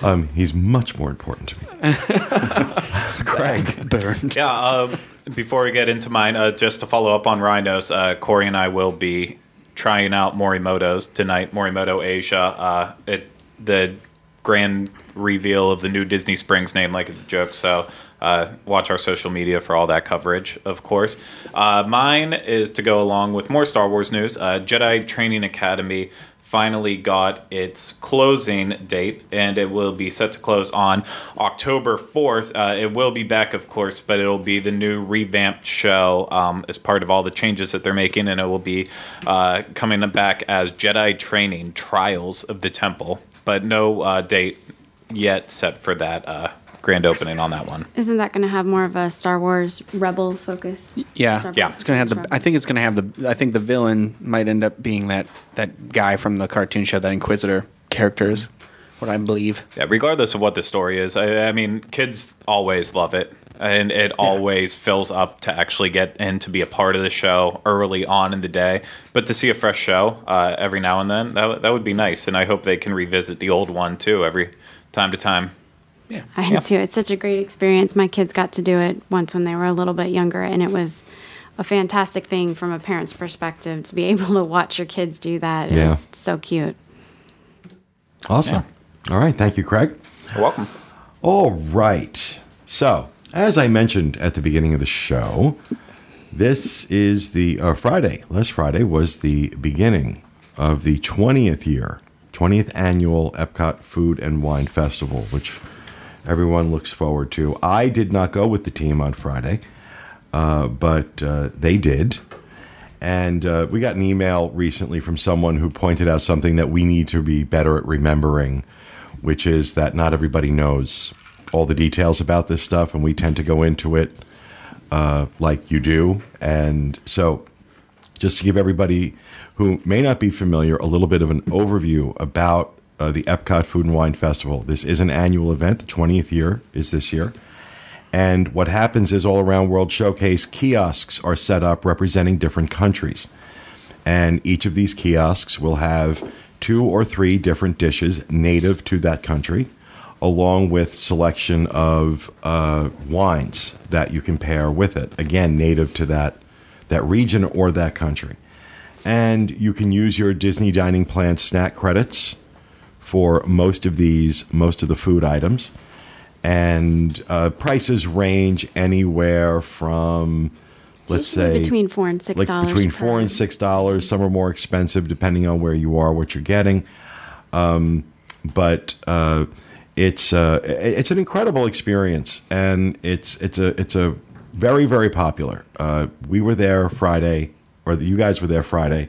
Um, he's much more important to me. Craig. Burned. Yeah. Uh, before we get into mine, uh, just to follow up on Rhinos, uh, Corey and I will be trying out Morimoto's tonight. Morimoto Asia. Uh, it the grand reveal of the new Disney Springs name like it's a joke. So uh, watch our social media for all that coverage, of course. Uh, mine is to go along with more Star Wars news. Uh, Jedi Training Academy finally got its closing date, and it will be set to close on October 4th. Uh, it will be back, of course, but it'll be the new revamped show um, as part of all the changes that they're making, and it will be uh, coming back as Jedi Training Trials of the Temple, but no uh, date yet set for that uh, grand opening on that one. Isn't that going to have more of a Star Wars Rebel focus? Yeah, Star Yeah. It's gonna have the. Rebel. I think it's gonna have the. I think the villain might end up being that that guy from the cartoon show, that Inquisitor character is what I believe. Yeah, regardless of what the story is, I, I mean, kids always love it, and it always fills up to actually get in to be a part of the show early on in the day. But to see a fresh show uh, every now and then, that w- that would be nice, and I hope they can revisit the old one too every time to time. I do too. It's such a great experience. My kids got to do it once when they were a little bit younger, and it was a fantastic thing from a parent's perspective to be able to watch your kids do that. It Yeah. was so cute. Awesome. All right. Thank you, Craig. You're welcome. All right. So, as I mentioned at the beginning of the show, this is the uh, Friday. Last Friday was the beginning of the 20th year, 20th annual Epcot Food and Wine Festival, which everyone looks forward to. I did not go with the team on Friday, uh, but uh, they did. And uh, we got an email recently from someone who pointed out something that we need to be better at remembering, which is that not everybody knows all the details about this stuff, and we tend to go into it uh, like you do. And so, just to give everybody who may not be familiar a little bit of an overview about uh, the Epcot Food and Wine Festival. This is an annual event. The 20th year is this year. And what happens is all around World Showcase, kiosks are set up representing different countries. And each of these kiosks will have two or three different dishes native to that country, along with selection of uh, wines that you can pair with it. Again, native to that, that region or that country. And you can use your Disney Dining Plan snack credits for most of these, most of the food items. And uh, prices range anywhere from let's say between four and six like dollars between four and six dollars. Some are more expensive depending on where you are what you're getting. Um, but uh, it's uh, it's an incredible experience and it's it's a it's a very very popular. Uh, we were there friday or you guys were there friday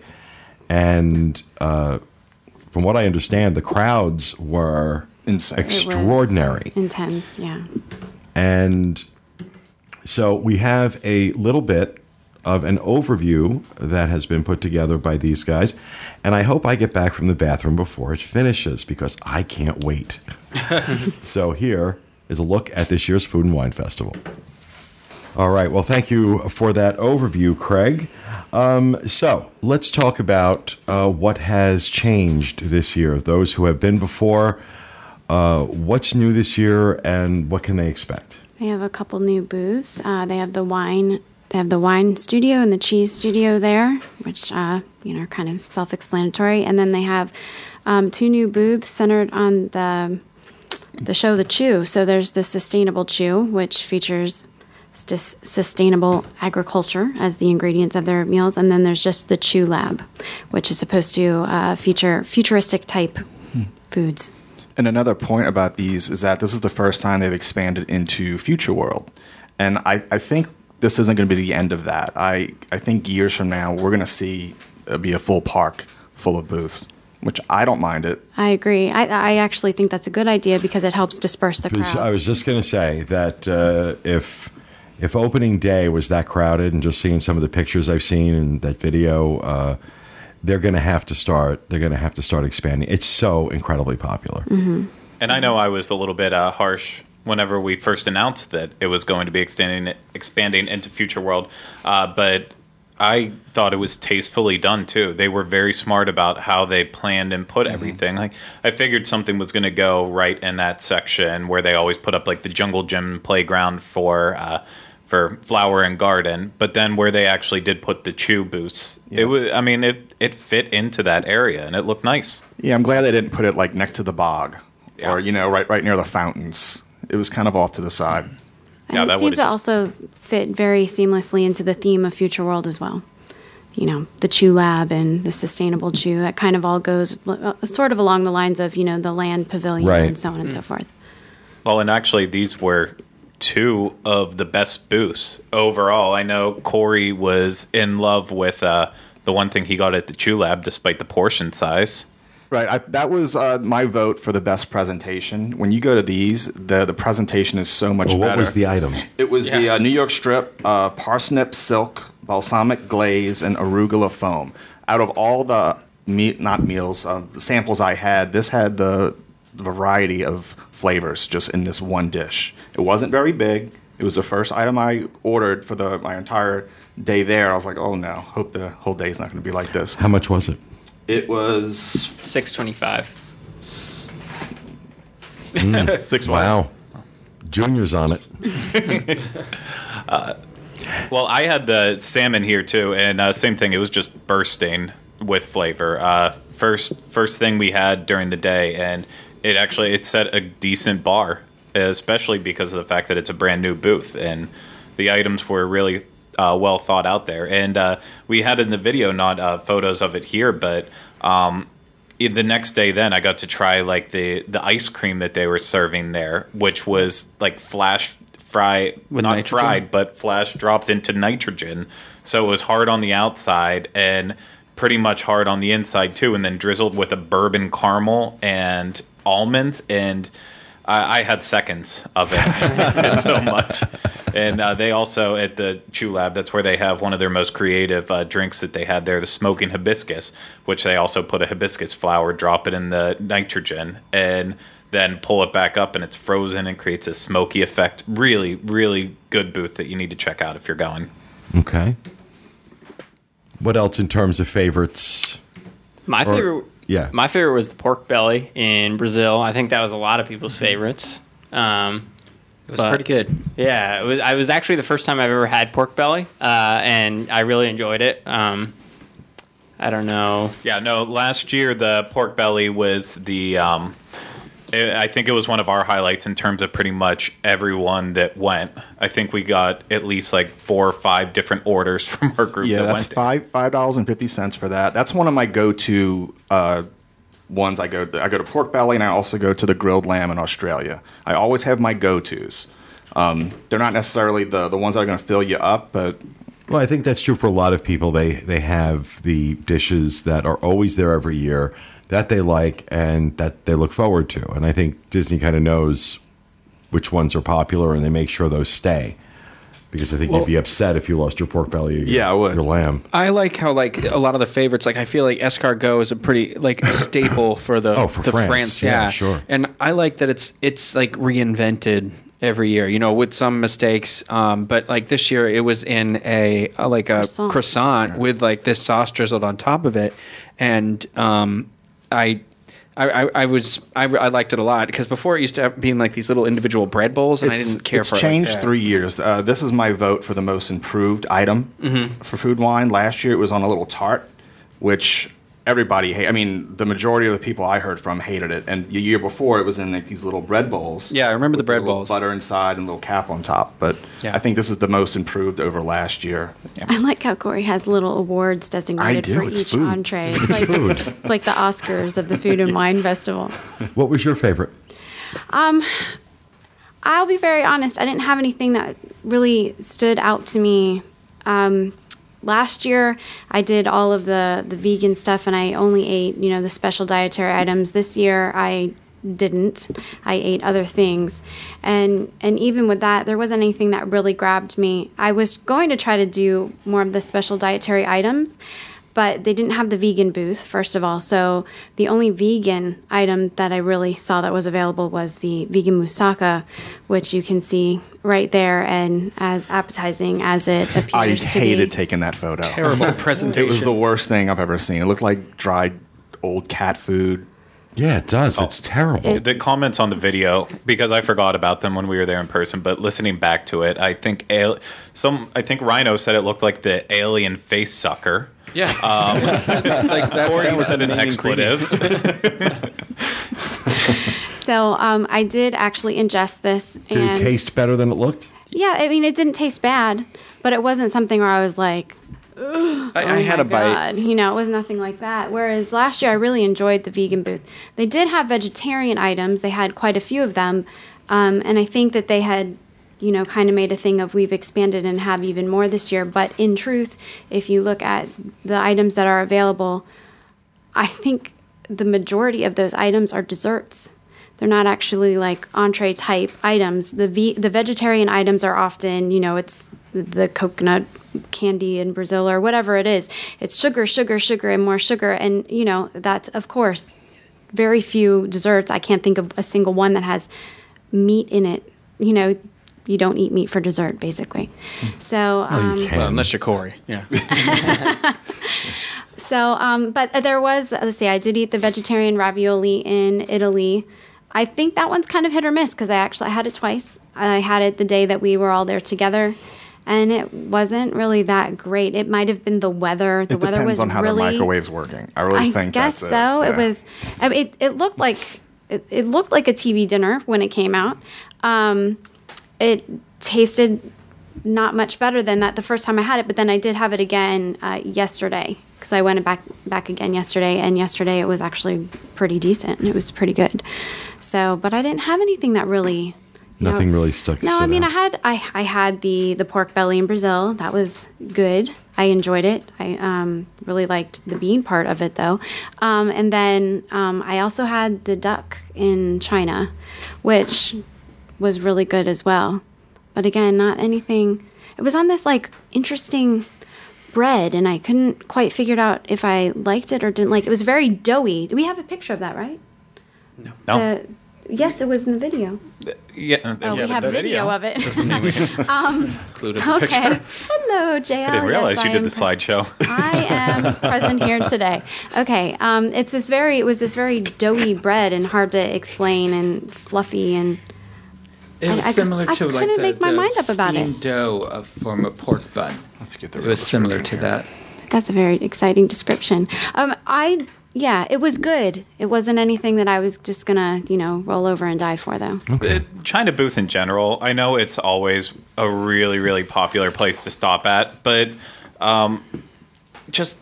and uh, from what i understand the crowds were Insane. It was extraordinary intense. Yeah. and so we have a little bit of an overview that has been put together by these guys. And I hope I get back from the bathroom before it finishes because I can't wait. so here is a look at this year's Food and Wine Festival. All right. Well, thank you for that overview, Craig. Um, so let's talk about uh, what has changed this year. Those who have been before, uh, what's new this year, and what can they expect? They have a couple new booths. Uh, they have the wine. They have the wine studio and the cheese studio there, which uh, you know are kind of self-explanatory. And then they have um, two new booths centered on the the show, the Chew. So there's the Sustainable Chew, which features sustainable agriculture as the ingredients of their meals, and then there's just the Chew Lab, which is supposed to uh, feature futuristic type foods. And another point about these is that this is the first time they've expanded into Future World. And I, I think this isn't going to be the end of that. I, I think years from now, we're going to see it be a full park full of booths, which I don't mind it. I agree. I, I actually think that's a good idea because it helps disperse the crowd. I was just going to say that uh, if if opening day was that crowded, and just seeing some of the pictures I've seen in that video, uh, they're going to have to start. They're going to have to start expanding. It's so incredibly popular. And I know I was a little bit uh, harsh whenever we first announced that it was going to be expanding expanding into Future World, uh, but I thought it was tastefully done too. They were very smart about how they planned and put everything. Like I figured something was going to go right in that section where they always put up like the jungle gym playground for. Uh, for flower and garden, but then where they actually did put the chew booths, it was. I mean, it it fit into that area and it looked nice. Yeah, I'm glad they didn't put it like next to the bog Yeah. or you know, right right near the fountains. It was kind of off to the side. Yeah, and that it seemed to just- also fit very seamlessly into the theme of Future World as well. You know, the Chew Lab and the sustainable chew, that kind of all goes uh, sort of along the lines of, you know, the land pavilion Right. and so on and so forth. Well, and actually, these were two of the best booths overall. I know Corey was in love with uh, the one thing he got at the Chew Lab, despite the portion size. Right. I, that was uh, my vote for the best presentation. When you go to these, the the presentation is so much Well, what better. was the item? It was the uh, New York strip, uh, parsnip silk, balsamic glaze, and arugula foam. Out of all the meat, not meals, uh, the samples I had, this had the variety of flavors just in this one dish. It wasn't very big. It was the first item I ordered for the my entire day there. I was like, oh no, hope the whole day is not going to be like this. How much was it? It was Six twenty-five. six. Wow. Junior's on it. Well, I had the salmon here too, and uh, same thing. It was just bursting with flavor. Uh, first, first thing we had during the day, and it actually it set a decent bar, especially because of the fact that it's a brand new booth, and the items were really uh, well thought out there. And uh, we had in the video not uh, photos of it here, but um, in the next day then i got to try like the the ice cream that they were serving there which was like flash fry With not nitrogen? fried but flash dropped into nitrogen so it was hard on the outside and pretty much hard on the inside too and then drizzled with a bourbon caramel and almonds and I, I had seconds of it It's so much. And uh, they also at the Chew Lab, that's where they have one of their most creative uh, drinks that they had there, the smoking hibiscus, which they also put a hibiscus flower, drop it in the nitrogen, and then pull it back up, and it's frozen and creates a smoky effect. Really, really good booth that you need to check out if you're going. Okay. What else in terms of favorites? My Or- favorite. Yeah. My favorite was the pork belly in Brazil. I think that was a lot of people's favorites. Um, It was But- pretty good. yeah, it was. I was actually the first time I've ever had pork belly, uh, and I really enjoyed it. Um, I don't know. Yeah, no, last year the pork belly was the. Um, I I think it was one of our highlights in terms of pretty much everyone that went. I think we got at least like four or five different orders from our group. Yeah, that that's went five five dollars and fifty cents for that. That's one of my go to uh, ones. I go I go to pork belly and I also go to the grilled lamb in Australia. I always have my go tos. Um, they're not necessarily the the ones that are going to fill you up, but Well, I think that's true for a lot of people. They they have the dishes that are always there every year that they like and that they look forward to. And I think Disney kind of knows which ones are popular and they make sure those stay. Because I think you'd be upset if you lost your pork belly, or your, Yeah, I would. your lamb. I like how like a lot of the favorites. Like I feel like escargot is a pretty like staple for the Oh, for the France. Yeah, sure. And I like that it's it's like reinvented every year. You know, with some mistakes. Um, but like this year, it was in a, a like a Croissant. croissant, with like this sauce drizzled on top of it, and um, I. I, I, was I, I liked it a lot because before it used to have, being like these little individual bread bowls and I didn't care it's for changed it like three years. Uh, this is my vote for the most improved item Mm-hmm. for food wine. Last year it was on a little tart, which everybody hate. I mean, the majority of the people I heard from hated it. And the year before it was in like these little bread bowls. Yeah, I remember the bread a bowls. butter inside and a little cap on top. But Yeah. I think this is the most improved over last year. I like how Corey has little awards designated do, for it's each food. entree. It's, like, food. it's like the Oscars of the Food and Wine Festival. What was your favorite? Um, I'll be very honest. I didn't have anything that really stood out to me. Um, last year, I did all of the the vegan stuff, and I only ate you know the special dietary items. This year, I didn't. I ate other things, and and even with that, there wasn't anything that really grabbed me. I was going to try to do more of the special dietary items. But they didn't have the vegan booth, first of all. So the only vegan item that I really saw that was available was the vegan moussaka, which you can see right there and as appetizing as it appears I to hated be. taking that photo. terrible presentation. It was the worst thing I've ever seen. It looked like dried old cat food. Yeah, it does. Oh. It's terrible. the comments on the video because I forgot about them when we were there in person. But listening back to it, I think al- some I think Rhino said it looked like the alien face sucker. Yeah. like that's, Corey that was said an expletive. So um, I did actually ingest this. Did and it taste better than it looked? Yeah, I mean, it didn't taste bad, but it wasn't something where I was like, I, I oh had my a bite. You know, it was nothing like that. Whereas last year, I really enjoyed the vegan booth. They did have vegetarian items. They had quite a few of them, um, and I think that they had, you know, kind of made a thing of we've expanded and have even more this year. But in truth, if you look at the items that are available, I think the majority of those items are desserts. They're not actually like entree type items. The the vegetarian items are often, you know, it's the coconut candy in Brazil or whatever it is. It's sugar, sugar, sugar, and more sugar. And, you know, that's, of course, very few desserts. I can't think of a single one that has meat in it. You know, you don't eat meat for dessert, basically. So, Well, um, you. Well, unless you're Corey. Yeah. So, um, but there was, let's see, I did eat the vegetarian ravioli in Italy. I think that one's kind of hit or miss because I actually I had it twice. I had it the day that we were all there together, and it wasn't really that great. It might have been the weather. The it weather depends was on how really. the microwave's working. I really I think guess that's so. It, It was. I mean, it, it looked like it, it looked like a TV dinner when it came out. Um, it tasted not much better than that the first time I had it, but then I did have it again uh, yesterday because I went back back again yesterday, and yesterday it was actually pretty decent. It was pretty good. So, but I didn't have anything that really. know- Nothing really stuck. no, I mean out. I had I, I had the the pork belly in Brazil. That was good. I enjoyed it. I um, really liked the bean part of it though. Um, and then um, I also had the duck in China, which was really good as well. But again, not anything. It was on this like interesting bread, and I couldn't quite figure it out if I liked it or didn't like. It It was very doughy. Do we have a picture of that? Right? No. The, yes, it was in the video. yeah. Oh, yeah, we the have video, of it. Included the Okay. picture. Hello, JL. I didn't realize yes, you I did the slideshow. I am present here today. Okay. Um, it's this very. It was this very doughy bread and hard to explain and fluffy and. It was I- similar I to like the, make my the mind up about it. steamed dough of, from a pork bun. Let's get the It was similar to here. that. That's a very exciting description. Um, I yeah, it was good. It wasn't anything that I was just gonna you know roll over and die for though. Uh, China booth in general, I know it's always a really, really popular place to stop at, but um, just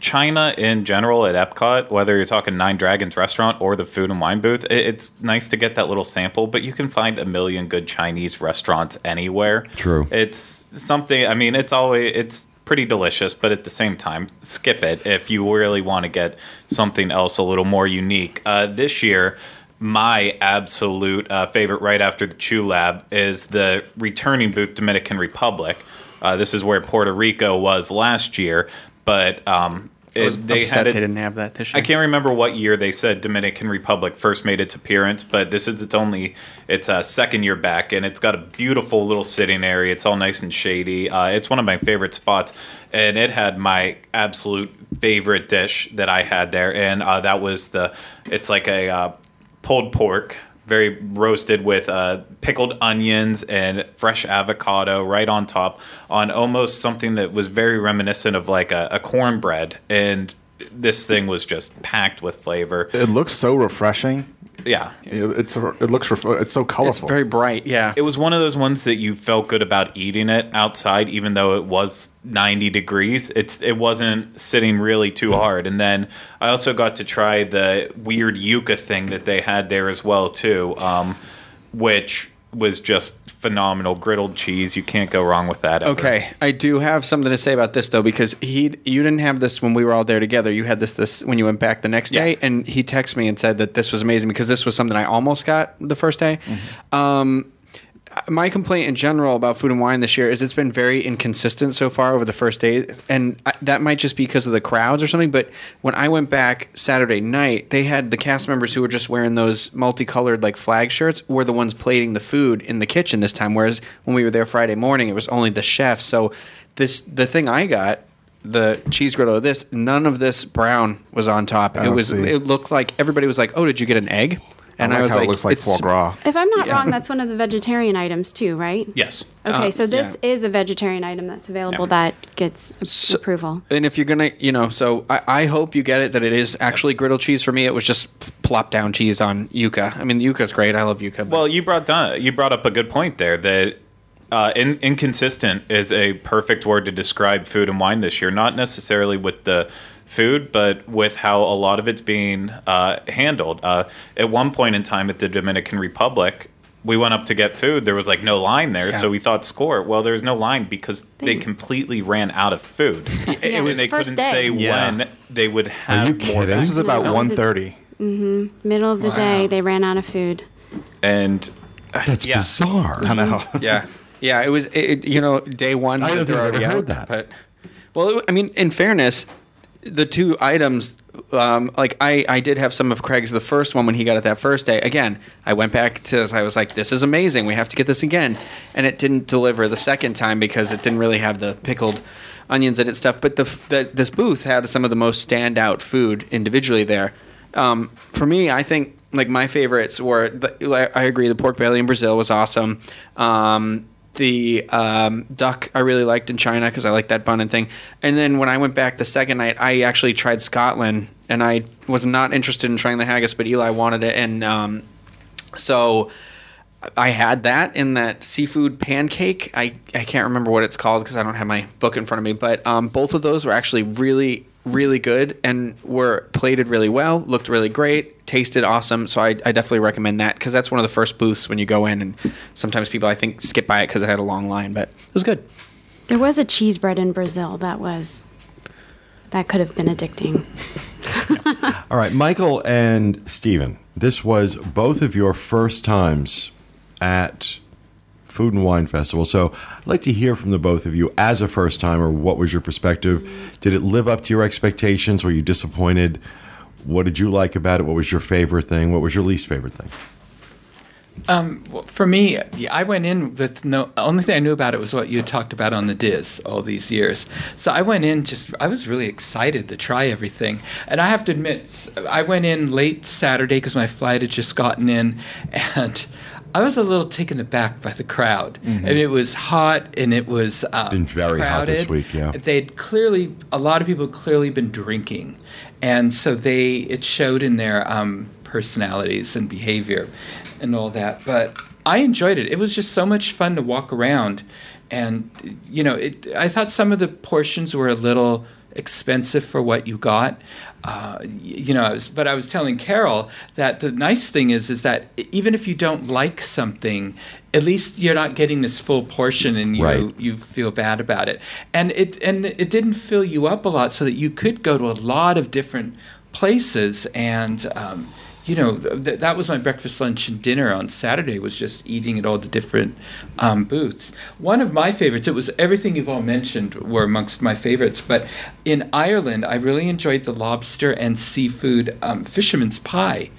China in general at Epcot, whether you're talking Nine Dragons restaurant or the food and wine booth, it's nice to get that little sample, but you can find a million good Chinese restaurants anywhere. True. It's something, I mean, it's always, it's pretty delicious, but at the same time, skip it if you really want to get something else a little more unique. Uh, this year, my absolute uh, favorite right after the Chew Lab is the returning booth Dominican Republic. Uh, this is where Puerto Rico was last year, but um, it, they had it, they didn't have that this year. I can't remember what year they said Dominican Republic first made its appearance, but this is its only its uh, second year back, and it's got a beautiful little sitting area. It's all nice and shady. Uh, it's one of my favorite spots, and it had my absolute favorite dish that I had there, and uh, that was the. It's like a uh, pulled pork. Very roasted with uh, pickled onions and fresh avocado right on top, on almost something that was very reminiscent of like a, a cornbread. And this thing was just packed with flavor. It looks so refreshing. Yeah. It- It's it looks it's so it's colorful. very bright. Yeah. It was one of those ones that you felt good about eating it outside, even though it was 90 degrees. It's it wasn't sitting really too hard. And then I also got to try the weird yuca thing that they had there as well too, um, which was just phenomenal. Griddled cheese, you can't go wrong with that. ever. Okay, I do have something to say about this though because he you didn't have this when we were all there together. You had this this when you went back the next Yeah. day, and he texted me and said that this was amazing because this was something I almost got the first day. Um, my complaint in general about food and wine this year is it's been very inconsistent so far over the first day, and I, that might just be because of the crowds or something. But when I went back Saturday night, they had the cast members who were just wearing those multicolored like flag shirts were the ones plating the food in the kitchen this time. Whereas when we were there Friday morning, it was only the chef. So this the thing I got. The cheese griddle of this, none of this brown was on top. Oh, it Oh, was. see. It looked like everybody was like, "Oh, did you get an egg?" And I I, like was how like, it looks like foie gras. If I'm not Yeah. wrong, that's one of the vegetarian items too, right? Yes. Okay, Uh, so this yeah. is a vegetarian item that's available Yeah. that gets So- approval. And if you're gonna, you know, so I, I hope you get it that it is actually griddle cheese. For me, it was just plop down cheese on yuca. I mean, the yuca's great. I love yuca. Well, you brought down, you brought up a good point there that uh, in, inconsistent is a perfect word to describe food and wine this year. Not necessarily with the food, but with how a lot of it's being uh, handled. Uh, at one point in time, at the Dominican Republic. We went up to get food. There was like no line there, so we thought score. Well, there was no line because they They- completely ran out of food. Yeah, and they first couldn't day. say Yeah. when they would have you more. kidding? This is about No, it was a- 1.30. Middle of the day, they ran out of food. And That's Yeah. bizarre. I know. yeah, yeah, it was. It, it- you know, day one. I don't that think they're I've ever already heard out, that. But well, it- I mean, in fairness, the two items. Um, like I, I did have some of Craig's the first one when he got it that first day. Again, I went back to I was like, this is amazing. We have to get this again, and it didn't deliver the second time because it didn't really have the pickled onions in it stuff. But the, the this booth had some of the most standout food individually there. Um, for me, I think like my favorites were. The, I agree. The pork belly in Brazil was awesome. Um, the um, duck I really liked in China because I like that bun and thing. And then when I went back the second night, I actually tried Scotland, and I was not interested in trying the haggis, but Eli wanted it, and um, so I had that in that seafood pancake. I, I can't remember what it's called because I don't have my book in front of me, but um, both of those were actually really, really good and were plated really well, looked really great, tasted awesome. So I, I definitely recommend that because that's one of the first booths when you go in, and sometimes people I think skip by it because it had a long line, but it was good. There was a cheese bread in Brazil that was that could have been addicting. All right, Michael and Stephen, this was both of your first times at Food and Wine Festival. So I'd like to hear from the both of you as a first timer. What was your perspective? Did it live up to your expectations? Were you disappointed? What did you like about it? What was your favorite thing? What was your least favorite thing? Um, for me, I went in with no. Only thing I knew about it was what you had talked about on the DIS all these years. So I went in just. I was really excited to try everything, and I have to admit, I went in late Saturday because my flight had just gotten in, and. I was a little taken aback by the crowd. I mean, it was hot and it was um, Been very hot this week, yeah. They'd clearly, a lot of people clearly been drinking, and so they it showed in their um, personalities and behavior, and all that. But I enjoyed it. It was just so much fun to walk around, and you know, it, I thought some of the portions were a little expensive for what you got. Uh, you know, I was, but I was telling Carol that the nice thing is, is that even if you don't like something, at least you're not getting this full portion, and you Right. you feel bad about it. And it and it didn't fill you up a lot, so that you could go to a lot of different places and. Um, you know, th- that was my breakfast, lunch, and dinner on Saturday. Was just eating at all the different um, booths. One of my favorites. It was everything you've all mentioned were amongst my favorites. But in Ireland, I really enjoyed the lobster and seafood um, fisherman's pie,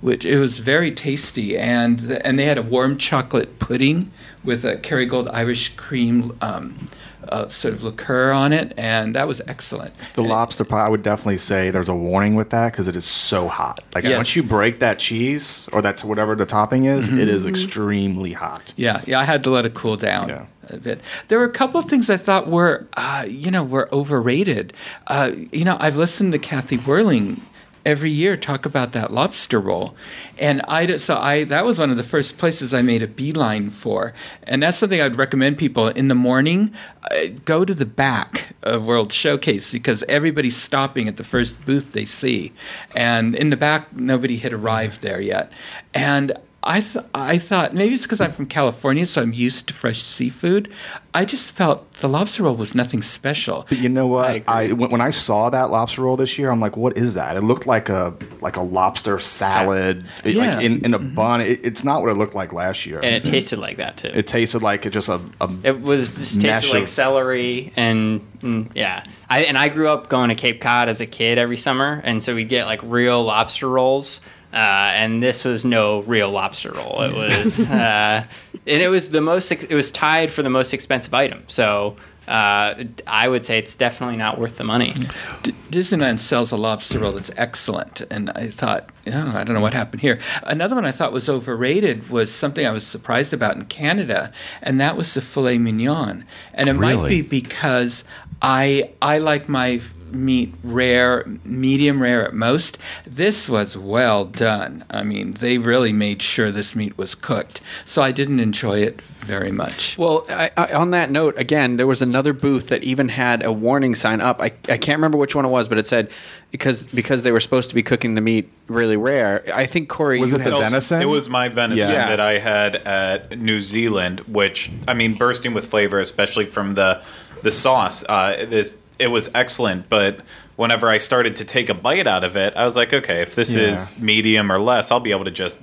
which it was very tasty, and and they had a warm chocolate pudding with a Kerrygold Irish cream. Um, uh, sort of liqueur on it, and that was excellent. The lobster pie, I would definitely say there's a warning with that because it is so hot. Like Yes. once you break that cheese or that whatever the topping is, it is extremely hot. Yeah, yeah, I had to let it cool down Yeah. a bit. There were a couple of things I thought were, uh, you know, were overrated. Uh, you know, I've listened to Kathy Whirling every year talk about that lobster roll, and I so I that was one of the first places I made a beeline for, and that's something I'd recommend people in the morning uh, go to the back of World Showcase because everybody's stopping at the first booth they see, and in the back nobody had arrived there yet, and I th- I thought maybe it's because I'm from California, so I'm used to fresh seafood. I just felt the lobster roll was nothing special. But you know what? I I, when, when I saw that lobster roll this year, I'm like, what is that? It looked like a like a lobster salad, it- Yeah. like in, in a bun. It, it's not what it looked like last year. and it tasted like that too. it tasted like it just a, a It was just Mash tasted like of- celery and mm, yeah. I and I grew up going to Cape Cod as a kid every summer, and so we'd get like real lobster rolls. Uh, and this was no real lobster roll. It was, uh, and it was the most. It was tied for the most expensive item. So uh, I would say it's definitely not worth the money. D- Disneyland sells a lobster roll that's excellent, and I thought, oh, I don't know what happened here. Another one I thought was overrated was something I was surprised about in Canada, and that was the filet mignon. And it might be because I I like my meat rare, medium rare at most. This was well done. I mean, they really made sure this meat was cooked, so I didn't enjoy it very much. Well, I, I, on that note, again, there was another booth that even had a warning sign up. I, I can't remember which one it was, but it said because because they were supposed to be cooking the meat really rare. I think Corey Was you it the venison? It was my venison Yeah. that I had at New Zealand, which I mean, bursting with flavor, especially from the the sauce. Uh, this it was excellent, but whenever I started to take a bite out of it, I was like, okay, if this Yeah. is medium or less, I'll be able to just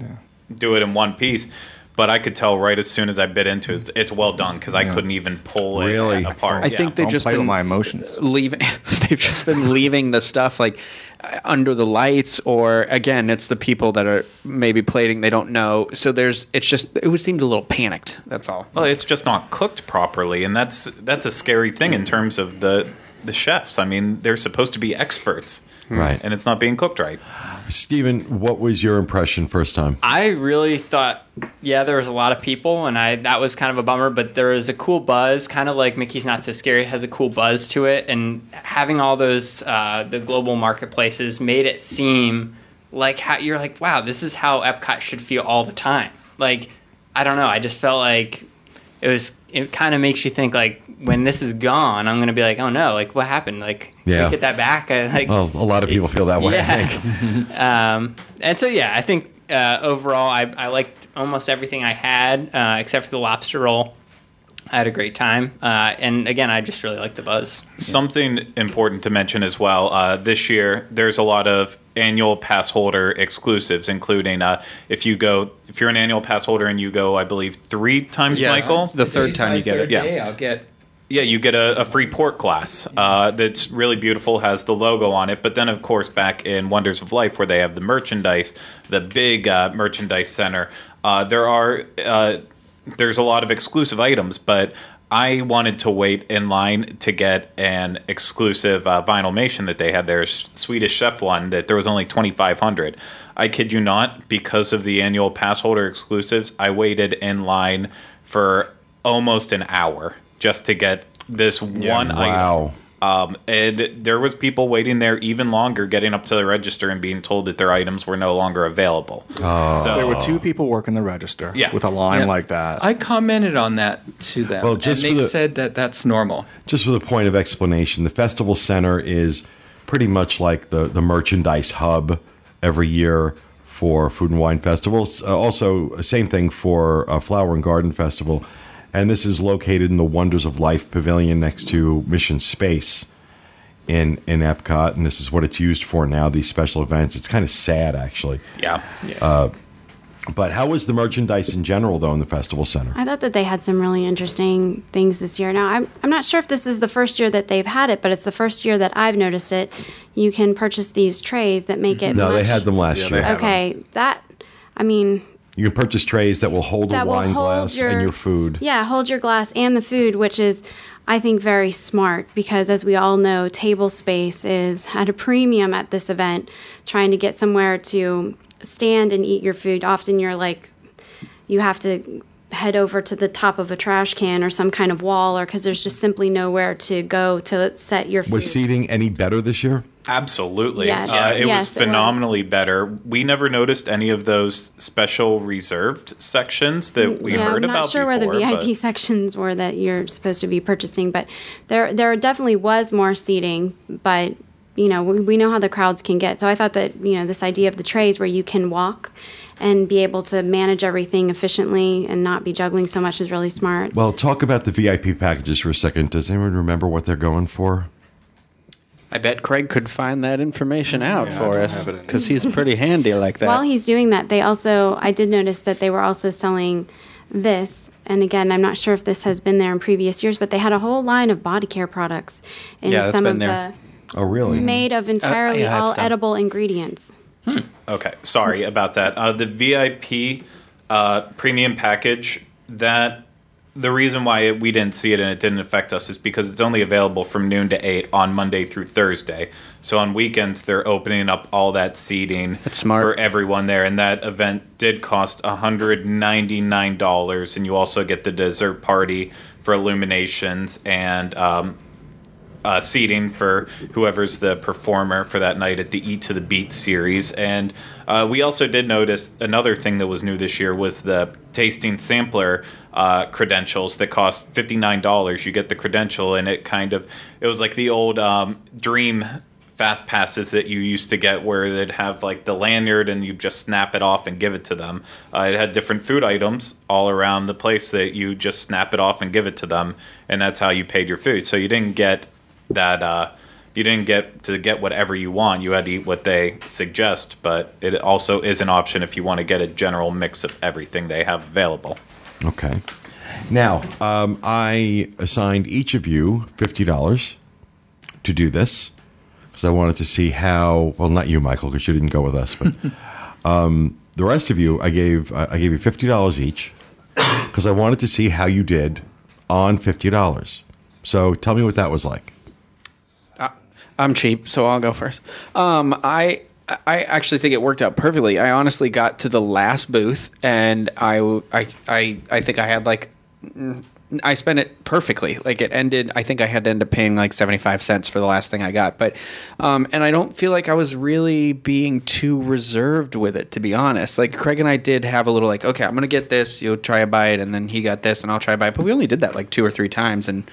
do it in one piece. But I could tell right as soon as I bit into it, it's, it's well done because I couldn't even pull it Really? apart. I Yeah. think they've Don't just play been with my emotions. leaving. they've just been leaving the stuff like uh, under the lights, or again, it's the people that are maybe plating. They don't know, so there's. It's just it would seemed a little panicked. That's all. Well, it's just not cooked properly, and that's that's a scary thing in terms of the the chefs. I mean, they're supposed to be experts, Right. And it's not being cooked right. Stephen, what was your impression first time? I really thought, yeah, there was a lot of people, and I that was kind of a bummer. But there was a cool buzz, kind of like Mickey's Not So Scary has a cool buzz to it, and having all those uh, the global marketplaces made it seem like how you're like, wow, this is how Epcot should feel all the time. Like, I don't know, I just felt like it was. It kind of makes you think like when this is gone, I'm gonna be like, oh no, like what happened? Like, can Yeah. we get that back? I, like, Well, a lot of people feel that way. I Yeah. think. um, and so yeah, I think uh, overall I, I liked almost everything I had uh, except for the lobster roll. I had a great time, uh, and again, I just really liked the buzz. Something important to mention as well. Uh, this year, there's a lot of annual pass holder exclusives, including uh, if you go, if you're an annual pass holder and you go, I believe three times, Yeah. Michael. The third time you get it. Yeah. I'll get Yeah, you get a, a free port glass uh, that's really beautiful, has the logo on it. But then, of course, back in Wonders of Life, where they have the merchandise, the big uh, merchandise center, uh, there are uh, there's a lot of exclusive items. But I wanted to wait in line to get an exclusive uh, vinylmation that they had there, Swedish Chef one, that there was only 2,500. I kid you not, because of the annual pass holder exclusives, I waited in line for almost an hour just to get this one item. Wow. Um, and there was people waiting there even longer, getting up to the register and being told that their items were no longer available. Oh. so There were two people working the register Yeah. with a line Yeah. like that. I commented on that to them, Well, just and they the- said that that's normal. Just for the point of explanation, the festival center is pretty much like the, the merchandise hub every year for Food and Wine Festivals. Uh, also, same thing for uh, Flower and Garden Festival. And this is located in the Wonders of Life Pavilion next to Mission Space in, in Epcot. And this is what it's used for now, these special events. It's kind of sad, actually. yeah, Yeah. But how was the merchandise in general, though, in the festival center? I thought that they had some really interesting things this year. Now, I'm, I'm not sure if this is the first year that they've had it, but it's the first year that I've noticed it. You can purchase these trays that make it. No, they had them last Yeah, year. had Okay, that, I mean, You can purchase trays that will hold that a wine hold glass your and your food. Yeah, hold your glass and the food, which is, I think, very smart because, as we all know, table space is at a premium at this event. Trying to get somewhere to stand and eat your food, often you're like, you have to head over to the top of a trash can or some kind of wall, or because there's just simply nowhere to go to set your food. Was seating any better this year? Absolutely. Yes. Uh, it Yes, was it was. phenomenally better. We never noticed any of those special reserved sections that we yeah, heard I'm about. not sure where the VIP but- sections were that you're supposed to be purchasing, but there there definitely was more seating. But you know, we, we know how the crowds can get. So I thought that you know this idea of the trays where you can walk and be able to manage everything efficiently and not be juggling so much is really smart. Well, talk about the VIP packages for a second. Does anyone remember what they're going for? I bet Craig could find that information out Yeah, for us have it in- because he's pretty handy like that. While he's doing that, they also I did notice that they were also selling this. And again, I'm not sure if this has been there in previous years, but they had a whole line of body care products in Yeah, some been of there. Oh, really? the made of entirely yeah, all some. edible ingredients. Okay, sorry about that. Uh, the VIP uh, premium package that the reason why it, we didn't see it and it didn't affect us is because it's only available from noon to 8 on Monday through Thursday. So on weekends, they're opening up all that seating That's smart. for everyone there. And that event did cost $199. And you also get the dessert party for illuminations and um, uh, seating for whoever's the performer for that night at the Eat to the Beat series. And uh, we also did notice another thing that was new this year was the tasting sampler uh, credentials that cost fifty nine dollars. You get the credential, and it kind of it was like the old um, Dream fast passes that you used to get where they'd have like the lanyard and you just snap it off and give it to them. Uh, it had different food items all around the place that you just snap it off and give it to them, and that's how you paid your food. So you didn't get that. Uh, you didn't get to get whatever you want. You had to eat what they suggest, but it also is an option if you want to get a general mix of everything they have available. Okay. Now, um, I assigned each of you fifty dollars to do this because I wanted to see how. Well, not you, Michael, because you didn't go with us, but um, the rest of you, I gave I gave you fifty dollars each because I wanted to see how you did on fifty dollars. So tell me what that was like. I'm cheap, so I'll go first. Um, I I actually think it worked out perfectly. I honestly got to the last booth, and I I I, I think I had like. I spent it perfectly. Like it ended. I think I had to end up paying like seventy five cents for the last thing I got. But, um, and I don't feel like I was really being too reserved with it. To be honest, like Craig and I did have a little like, okay, I'm gonna get this. You'll try a bite, and then he got this, and I'll try a bite. But we only did that like two or three times, and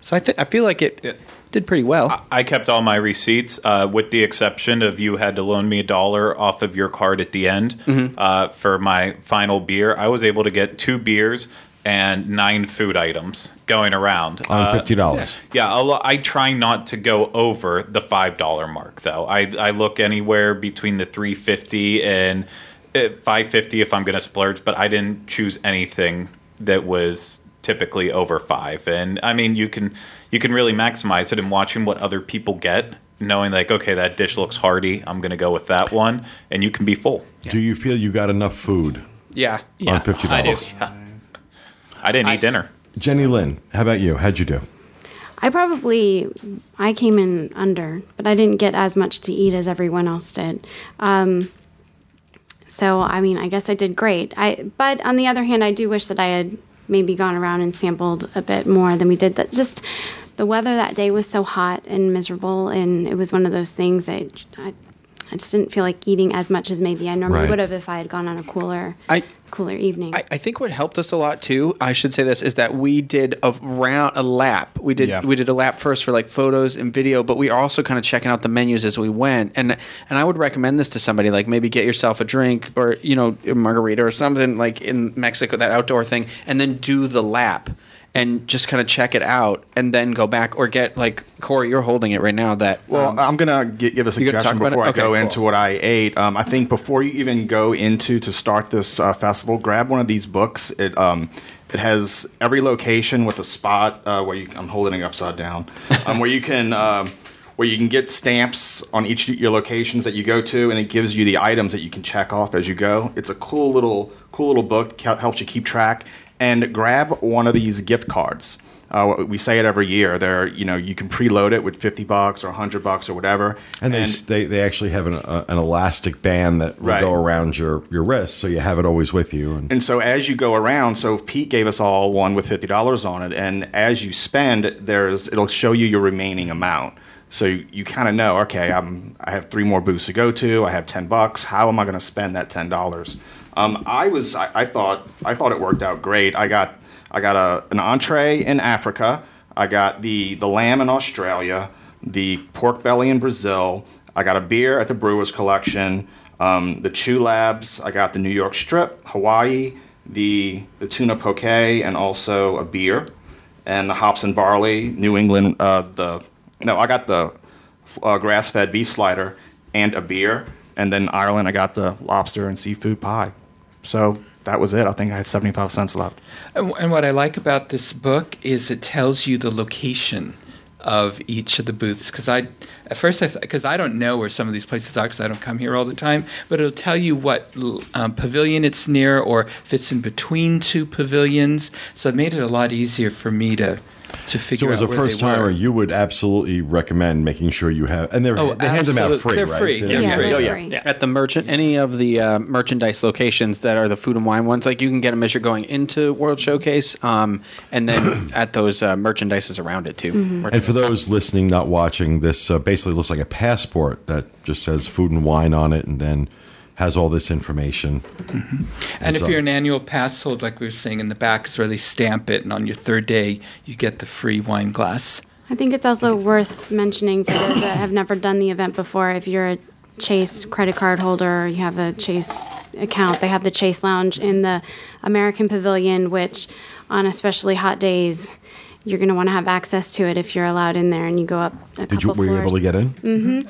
so I think I feel like it did pretty well. I kept all my receipts, uh, with the exception of you had to loan me a dollar off of your card at the end uh, for my final beer. I was able to get two beers and nine food items going around On Uh, fifty dollars. Yeah, a lo- I try not to go over the five dollar mark though. I I look anywhere between the three fifty and uh, five fifty if I'm going to splurge, but I didn't choose anything that was typically over five. And I mean, you can you can really maximize it in watching what other people get, knowing like okay, that dish looks hearty. I'm going to go with that one, and you can be full. Do you feel you got enough food yeah. on fifty I do. dollars? I didn't eat dinner. Jenny Lynn, how about you? How'd you do? I probably I came in under, but I didn't get as much to eat as everyone else did. Um, so I mean, I guess I did great. I but on the other hand, I do wish that I had maybe gone around and sampled a bit more than we did. That just the weather that day was so hot and miserable, and it was one of those things that I, I just didn't feel like eating as much as maybe I normally Right. would have if I had gone on a cooler I- cooler evening. I, I think what helped us a lot too. I should say this is that we did a round a lap. We did Yeah. we did a lap first for like photos and video, but we are also kind of checking out the menus as we went. And and I would recommend this to somebody like maybe get yourself a drink or you know a margarita or something like in Mexico that outdoor thing, and then do the lap and just kind of check it out and then go back or get like Corey, you're holding it right now. That Well, um, I'm gonna gi- give a You gonna talk suggestion before I go cool. into what I ate. Um, I think before you even go into to start this uh, festival, grab one of these books. It um, it has every location with a spot uh, where you. I'm holding it upside down, um, where you can. Um, where you can get stamps on each of your locations that you go to, and it gives you the items that you can check off as you go. It's a cool little, cool little book. that helps you keep track. And grab one of these gift cards. Uh, we say it every year. They're, you know, you can preload it with fifty bucks or hundred bucks or whatever. And they, they they actually have an, uh, an elastic band that will Right. go around your, your wrist, so you have it always with you. And And so as you go around, so Pete gave us all one with fifty dollars on it, and as you spend, there's it'll show you your remaining amount. So you, you kind of know, okay, I'm I have three more booths to go to. I have ten bucks. How am I going to spend that ten dollars? Um, I was I, I thought I thought it worked out great. I got I got a an entree in Africa. I got the the lamb in Australia, the pork belly in Brazil. I got a beer at the Brewers Collection. Um, the Chew Labs. I got the New York Strip, Hawaii, the the tuna poke, and also a beer, and the hops and barley, New England. Uh, the no, I got the uh, grass fed beef slider and a beer, and then Ireland. I got the lobster and seafood pie. So that was it. I think I had seventy five cents left. And what I like about this book is it tells you the location of each of the booths because I at first I because I don't know where some of these places are because I don't come here all the time, but it'll tell you what um, pavilion it's near or if it's in between two pavilions. So it made it a lot easier for me to to figure So as out a where first timer, you would absolutely recommend making sure you have, and they're, Oh, they hand them out free, they're right? free. They're- Yeah, Yeah, free. Oh, yeah. Yeah. At the merchant, any of the uh, merchandise locations that are the food and wine ones, like you can get them as you're going into World Showcase, um, and then at those uh, merchandises around it too. And for those listening, not watching, this uh, basically looks like a passport that just says food and wine on it, and then has all this information. Mm-hmm. And if so- you're an annual pass holder, like we were saying in the back, is where they stamp it, and on your third day you get the free wine glass. I think it's also worth mentioning for those that have never done the event before. If you're a Chase credit card holder or you have a Chase account, they have the Chase Lounge in the American Pavilion, which on especially hot days, you're going to want to have access to it if you're allowed in there and you go up a Did you couple were you able to get in?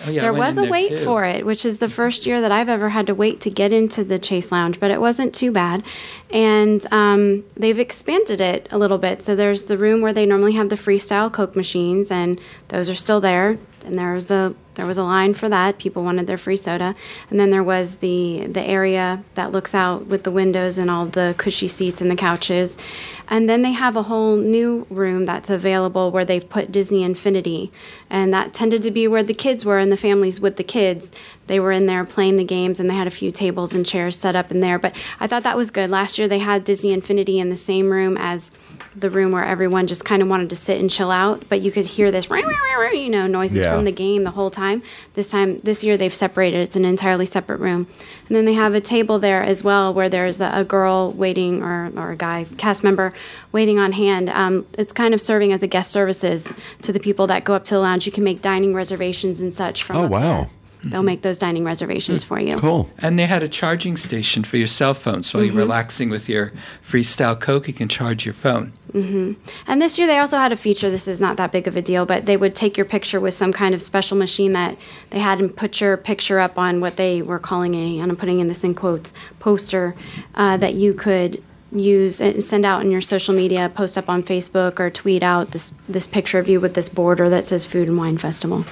Oh, yeah, there was in a wait too. for it, which is the first year that I've ever had to wait to get into the Chase Lounge, but it wasn't too bad. And um, they've expanded it a little bit. So there's the room where they normally have the freestyle Coke machines, and those are still there. And there was a there was a line for that. People wanted their free soda, and then there was the the area that looks out with the windows and all the cushy seats and the couches. And then they have a whole new room that's available where they've put Disney Infinity, and that tended to be where the kids were and the families with the kids. They were in there playing the games, and they had a few tables and chairs set up in there. But I thought that was good. Last year they had Disney Infinity in the same room as the room where everyone just kind of wanted to sit and chill out, but you could hear this, you know, noises Yeah. from the game the whole time. This time, this year, they've separated. It's an entirely separate room, and then they have a table there as well where there's a, a girl waiting or or a guy cast member waiting on hand. Um, it's kind of serving as a guest services to the people that go up to the lounge. You can make dining reservations and such. From Oh, wow. there. They'll make those dining reservations hmm. for you. Cool. And they had a charging station for your cell phone. So while you're mm-hmm. relaxing with your freestyle Coke, you can charge your phone. Mm-hmm. And this year they also had a feature. This is not that big of a deal, but they would take your picture with some kind of special machine that they had and put your picture up on what they were calling a, and I'm putting in this in quotes, poster uh, that you could use and send out in your social media, post up on Facebook or tweet out this this picture of you with this border that says Food and Wine Festival.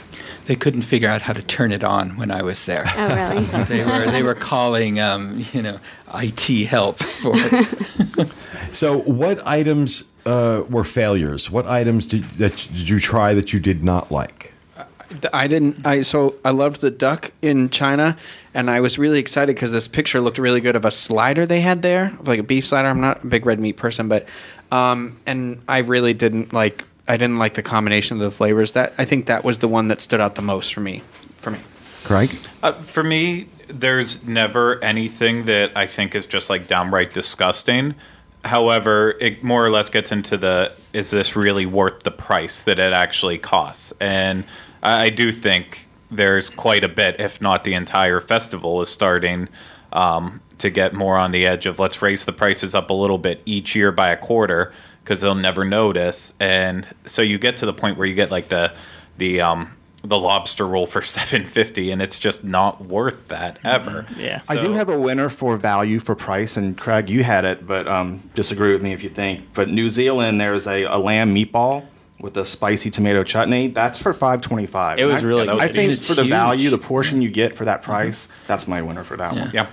They couldn't figure out how to turn it on when I was there. Oh, really? they were they were calling um, you know IT help for it. So, what items uh, were failures? What items did that did you try that you did not like? I didn't. I so I loved the duck in China, and I was really excited because this picture looked really good of a slider they had there, like a beef slider. I'm not a big red meat person, but um, and I really didn't like. I didn't like the combination of the flavors. That I think that was the one that stood out the most for me. For me. Craig? Uh, for me, there's never anything that I think is just like downright disgusting. However, it more or less gets into the is this really worth the price that it actually costs? And I, I do think there's quite a bit, if not the entire festival, is starting um, to get more on the edge of let's raise the prices up a little bit each year by a quarter because they'll never notice. And so you get to the point where you get like the the um, the lobster roll for seven fifty, and it's just not worth that ever. Yeah. I do have a winner for value for price, and Craig, you had it, but um, disagree with me if you think. But New Zealand, there's a, a lamb meatball with a spicy tomato chutney. That's for five twenty five. It was really that was I think for the huge. value, the portion you get for that price, that's my winner for that one. Yeah.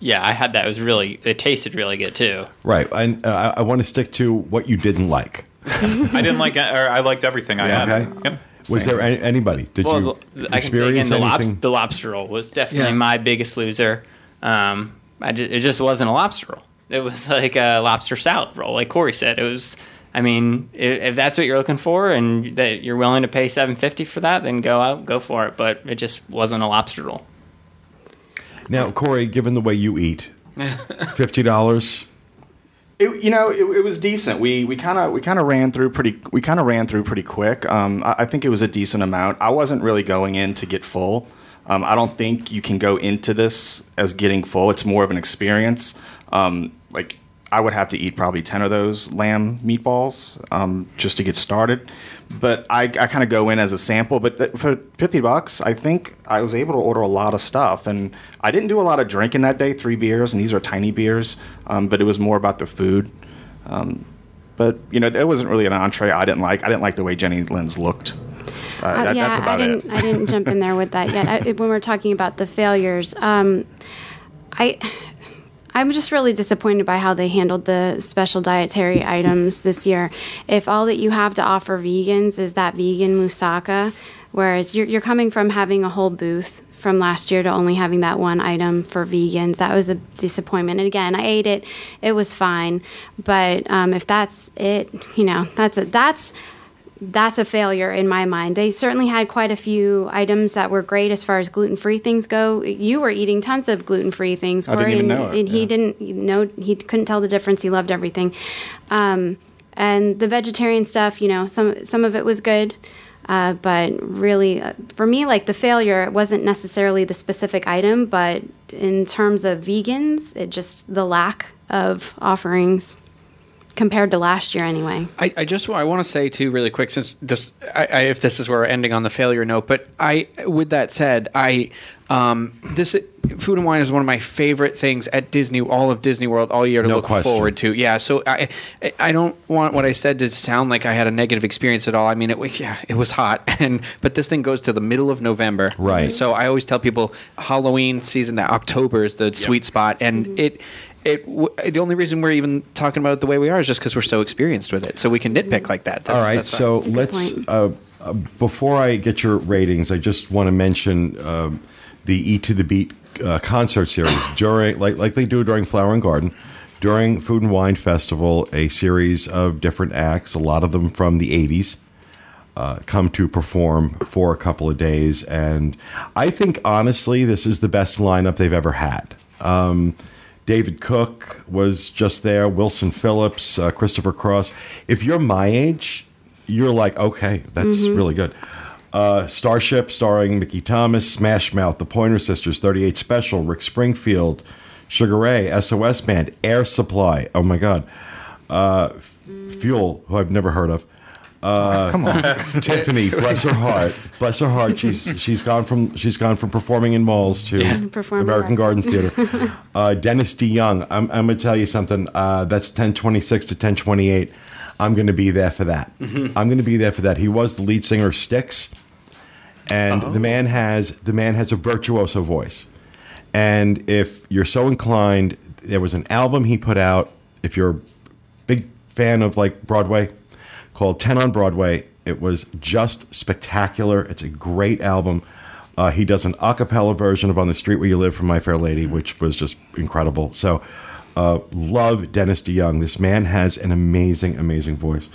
Yeah, I had that. It was really. It tasted really good too. Right. And uh, I, I want to stick to what you didn't like. I didn't like, or I liked everything I had. Okay. Yep. Was there any, anybody? Did Well, you the- I can say again, experience the, lobs- anything? the lobster roll was definitely Yeah. my biggest loser. Um, I ju- it just wasn't a lobster roll. It was like a lobster salad roll, like Corey said. It was. I mean, if, if that's what you're looking for and that you're willing to pay seven fifty for that, then go out, go for it. But it just wasn't a lobster roll. now, Corey, given the way you eat, fifty dollars. It, you know, it, it was decent. We we kind of we kind of ran through pretty we kind of ran through pretty quick. Um, I, I think it was a decent amount. I wasn't really going in to get full. Um, I don't think you can go into this as getting full. It's more of an experience. Um, like I would have to eat probably ten of those lamb meatballs um, just to get started. But I, I kind of go in as a sample. But for fifty bucks, I think I was able to order a lot of stuff, and I didn't do a lot of drinking that day. Three beers, and these are tiny beers. Um, but it was more about the food. Um, but you know, there wasn't really an entree I didn't like. I didn't like the way Jenny Lynn's looked. Uh, Uh, that- yeah, that's about I didn't. it. I didn't jump in there with that yet. I, when we're talking about the failures, um, I. I'm just really disappointed by how they handled the special dietary items this year. If all that you have to offer vegans is that vegan moussaka, whereas you're, you're coming from having a whole booth from last year to only having that one item for vegans, that was a disappointment. And again, I ate it; it was fine. But um, if that's it, you know, that's a, that's that's a failure in my mind. They certainly had quite a few items that were great as far as gluten free things go. You were eating tons of gluten free things, I didn't Corey, even and, know it, and he didn't know he couldn't tell the difference. He loved everything, um, and the vegetarian stuff. You know, some some of it was good. Uh, but really, uh, for me, like the failure, it wasn't necessarily the specific item, but in terms of vegans, it just the lack of offerings compared to last year, anyway. I, I just I want to say too really quick since this I, I, if this is where we're ending on the failure note, but I with that said, I um, this food and wine is one of my favorite things at Disney, all of Disney World, all year to No look question. forward to. Yeah, so I I don't want what I said to sound like I had a negative experience at all. I mean, it was yeah, it was hot, and but this thing goes to the middle of November, Right. So I always tell people Halloween season that October is the sweet spot, and it. It w- the only reason we're even talking about it the way we are is just because we're so experienced with it, so we can nitpick like that. That's, All right, that's so a let's. Uh, uh, before I get your ratings, I just want to mention um the E to the Beat uh, concert series during, like like they do during Flower and Garden, during Food and Wine Festival. A series of different acts, a lot of them from the '80s, uh, come to perform for a couple of days, and I think honestly, this is the best lineup they've ever had. Um, David Cook was just there, Wilson Phillips, uh, Christopher Cross. If you're my age, you're like, okay, that's really good. Uh, Starship, starring Mickey Thomas, Smash Mouth, The Pointer Sisters, 38 Special, Rick Springfield, Sugar Ray, SOS Band, Air Supply. Oh my God. Uh, F- Fuel, who I've never heard of. Uh, Come on. Tiffany, bless her heart, bless her heart. She's she's gone from she's gone from performing in malls to Performing American art. Gardens Theater. Uh, Dennis DeYoung, I'm, I'm going to tell you something. Uh, that's 1026 to 1028. I'm going to be there for that. I'm going to be there for that. He was the lead singer of Styx, and the man has the man has a virtuoso voice. And if you're so inclined, there was an album he put out. If you're a big fan of like Broadway, called 10 on Broadway. It was just spectacular. It's a great album. Uh, he does an a cappella version of On the Street Where You Live from My Fair Lady, which was just incredible. So, uh, love Dennis DeYoung. This man has an amazing, amazing voice.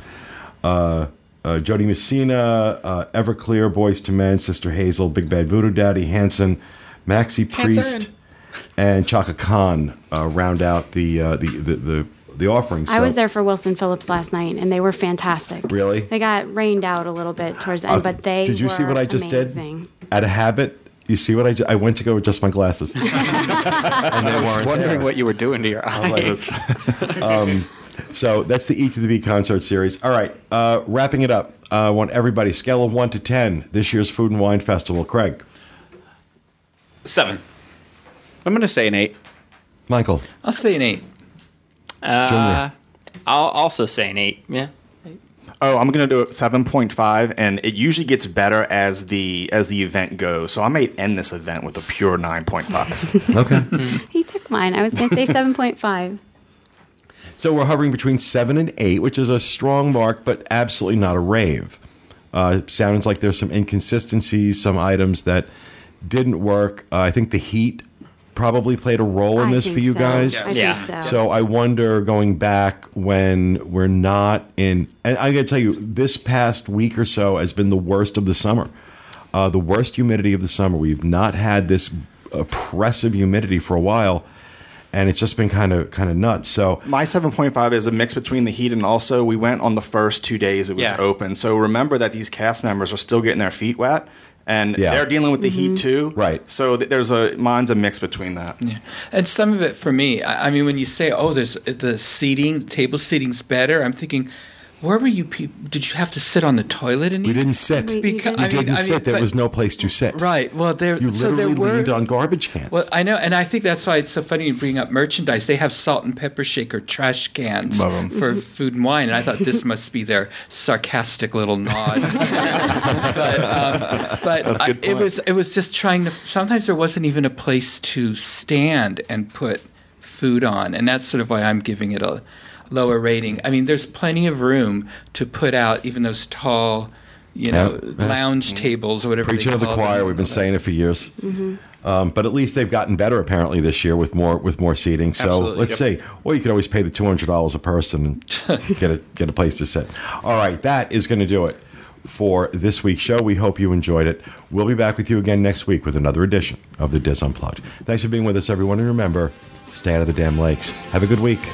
Uh, uh, Jo Dee Messina, uh, Everclear, Boyz II Men, Sister Hazel, Big Bad Voodoo Daddy, Hanson, Maxi Priest, and Chaka Khan uh, round out the, uh, the, the, the, the offerings. I was there for Wilson Phillips last night, and they were fantastic. Really? They got rained out a little bit towards the end, Uh, but they did you see what I just amazing. did? Out a habit, you see what I ju- I went to go with just my glasses, and they weren't wondering there. what you were doing to your I'm like, eyes. um, so that's the E to the B concert series. All right, uh, wrapping it up. uh, I want everybody scale of one to ten. This year's Food and Wine Festival. Craig, Seven. I'm going to say an eight. Michael, I'll say an eight. Uh, I'll also say an eight. Yeah. Oh, I'm gonna do it seven point five, and it usually gets better as the as the event goes. So I may end this event with a pure nine point five. Okay. He took mine. I was going to say 7.5. So we're hovering between seven and eight, which is a strong mark, but absolutely not a rave. Uh, sounds like there's some inconsistencies, some items that didn't work. Uh, I think the heat probably played a role in I this for you so. guys. I Yeah. think so. So I wonder going back when we're not in, and I got to tell you, this past week or so has been the worst of the summer, uh, the worst humidity of the summer. We've not had this oppressive humidity for a while, and it's just been kind of kind of nuts. So My seven point five is a mix between the heat and also we went on the first two days it was Yeah. open. So remember that these cast members are still getting their feet wet. And Yeah. they're dealing with the heat mm-hmm. too, Right. So th- there's a mine's a mix between that. And some of it for me, I I mean, when you say, "Oh, there's the seating, the table seating's better," I'm thinking, where were you people? Did you have to sit on the toilet? And We didn't sit. We- You we Because- didn't. I mean- didn't I mean, sit. There but- was no place to sit. Right. Well, there. You so literally there were, leaned on garbage cans. Well, I know, and I think that's why it's so funny you bring up merchandise. They have salt and pepper shaker trash cans for food and wine, and I thought this must be their sarcastic little nod. but um, but That's a I- good it was it was just trying to. Sometimes there wasn't even a place to stand and put food on, and that's sort of why I'm giving it a lower rating. I mean, there's plenty of room to put out even those tall. You know, Yeah, yeah. lounge tables or whatever. Preaching they to the call choir. them. We've been saying it for years. Um, but at least they've gotten better apparently this year with more with more seating. So Absolutely, let's see. Or you could always pay the two hundred dollars a person and get a get a place to sit. All right, that is going to do it for this week's show. We hope you enjoyed it. We'll be back with you again next week with another edition of the DIS Unplugged. Thanks for being with us, everyone, and remember, stay out of the damn lakes. Have a good week.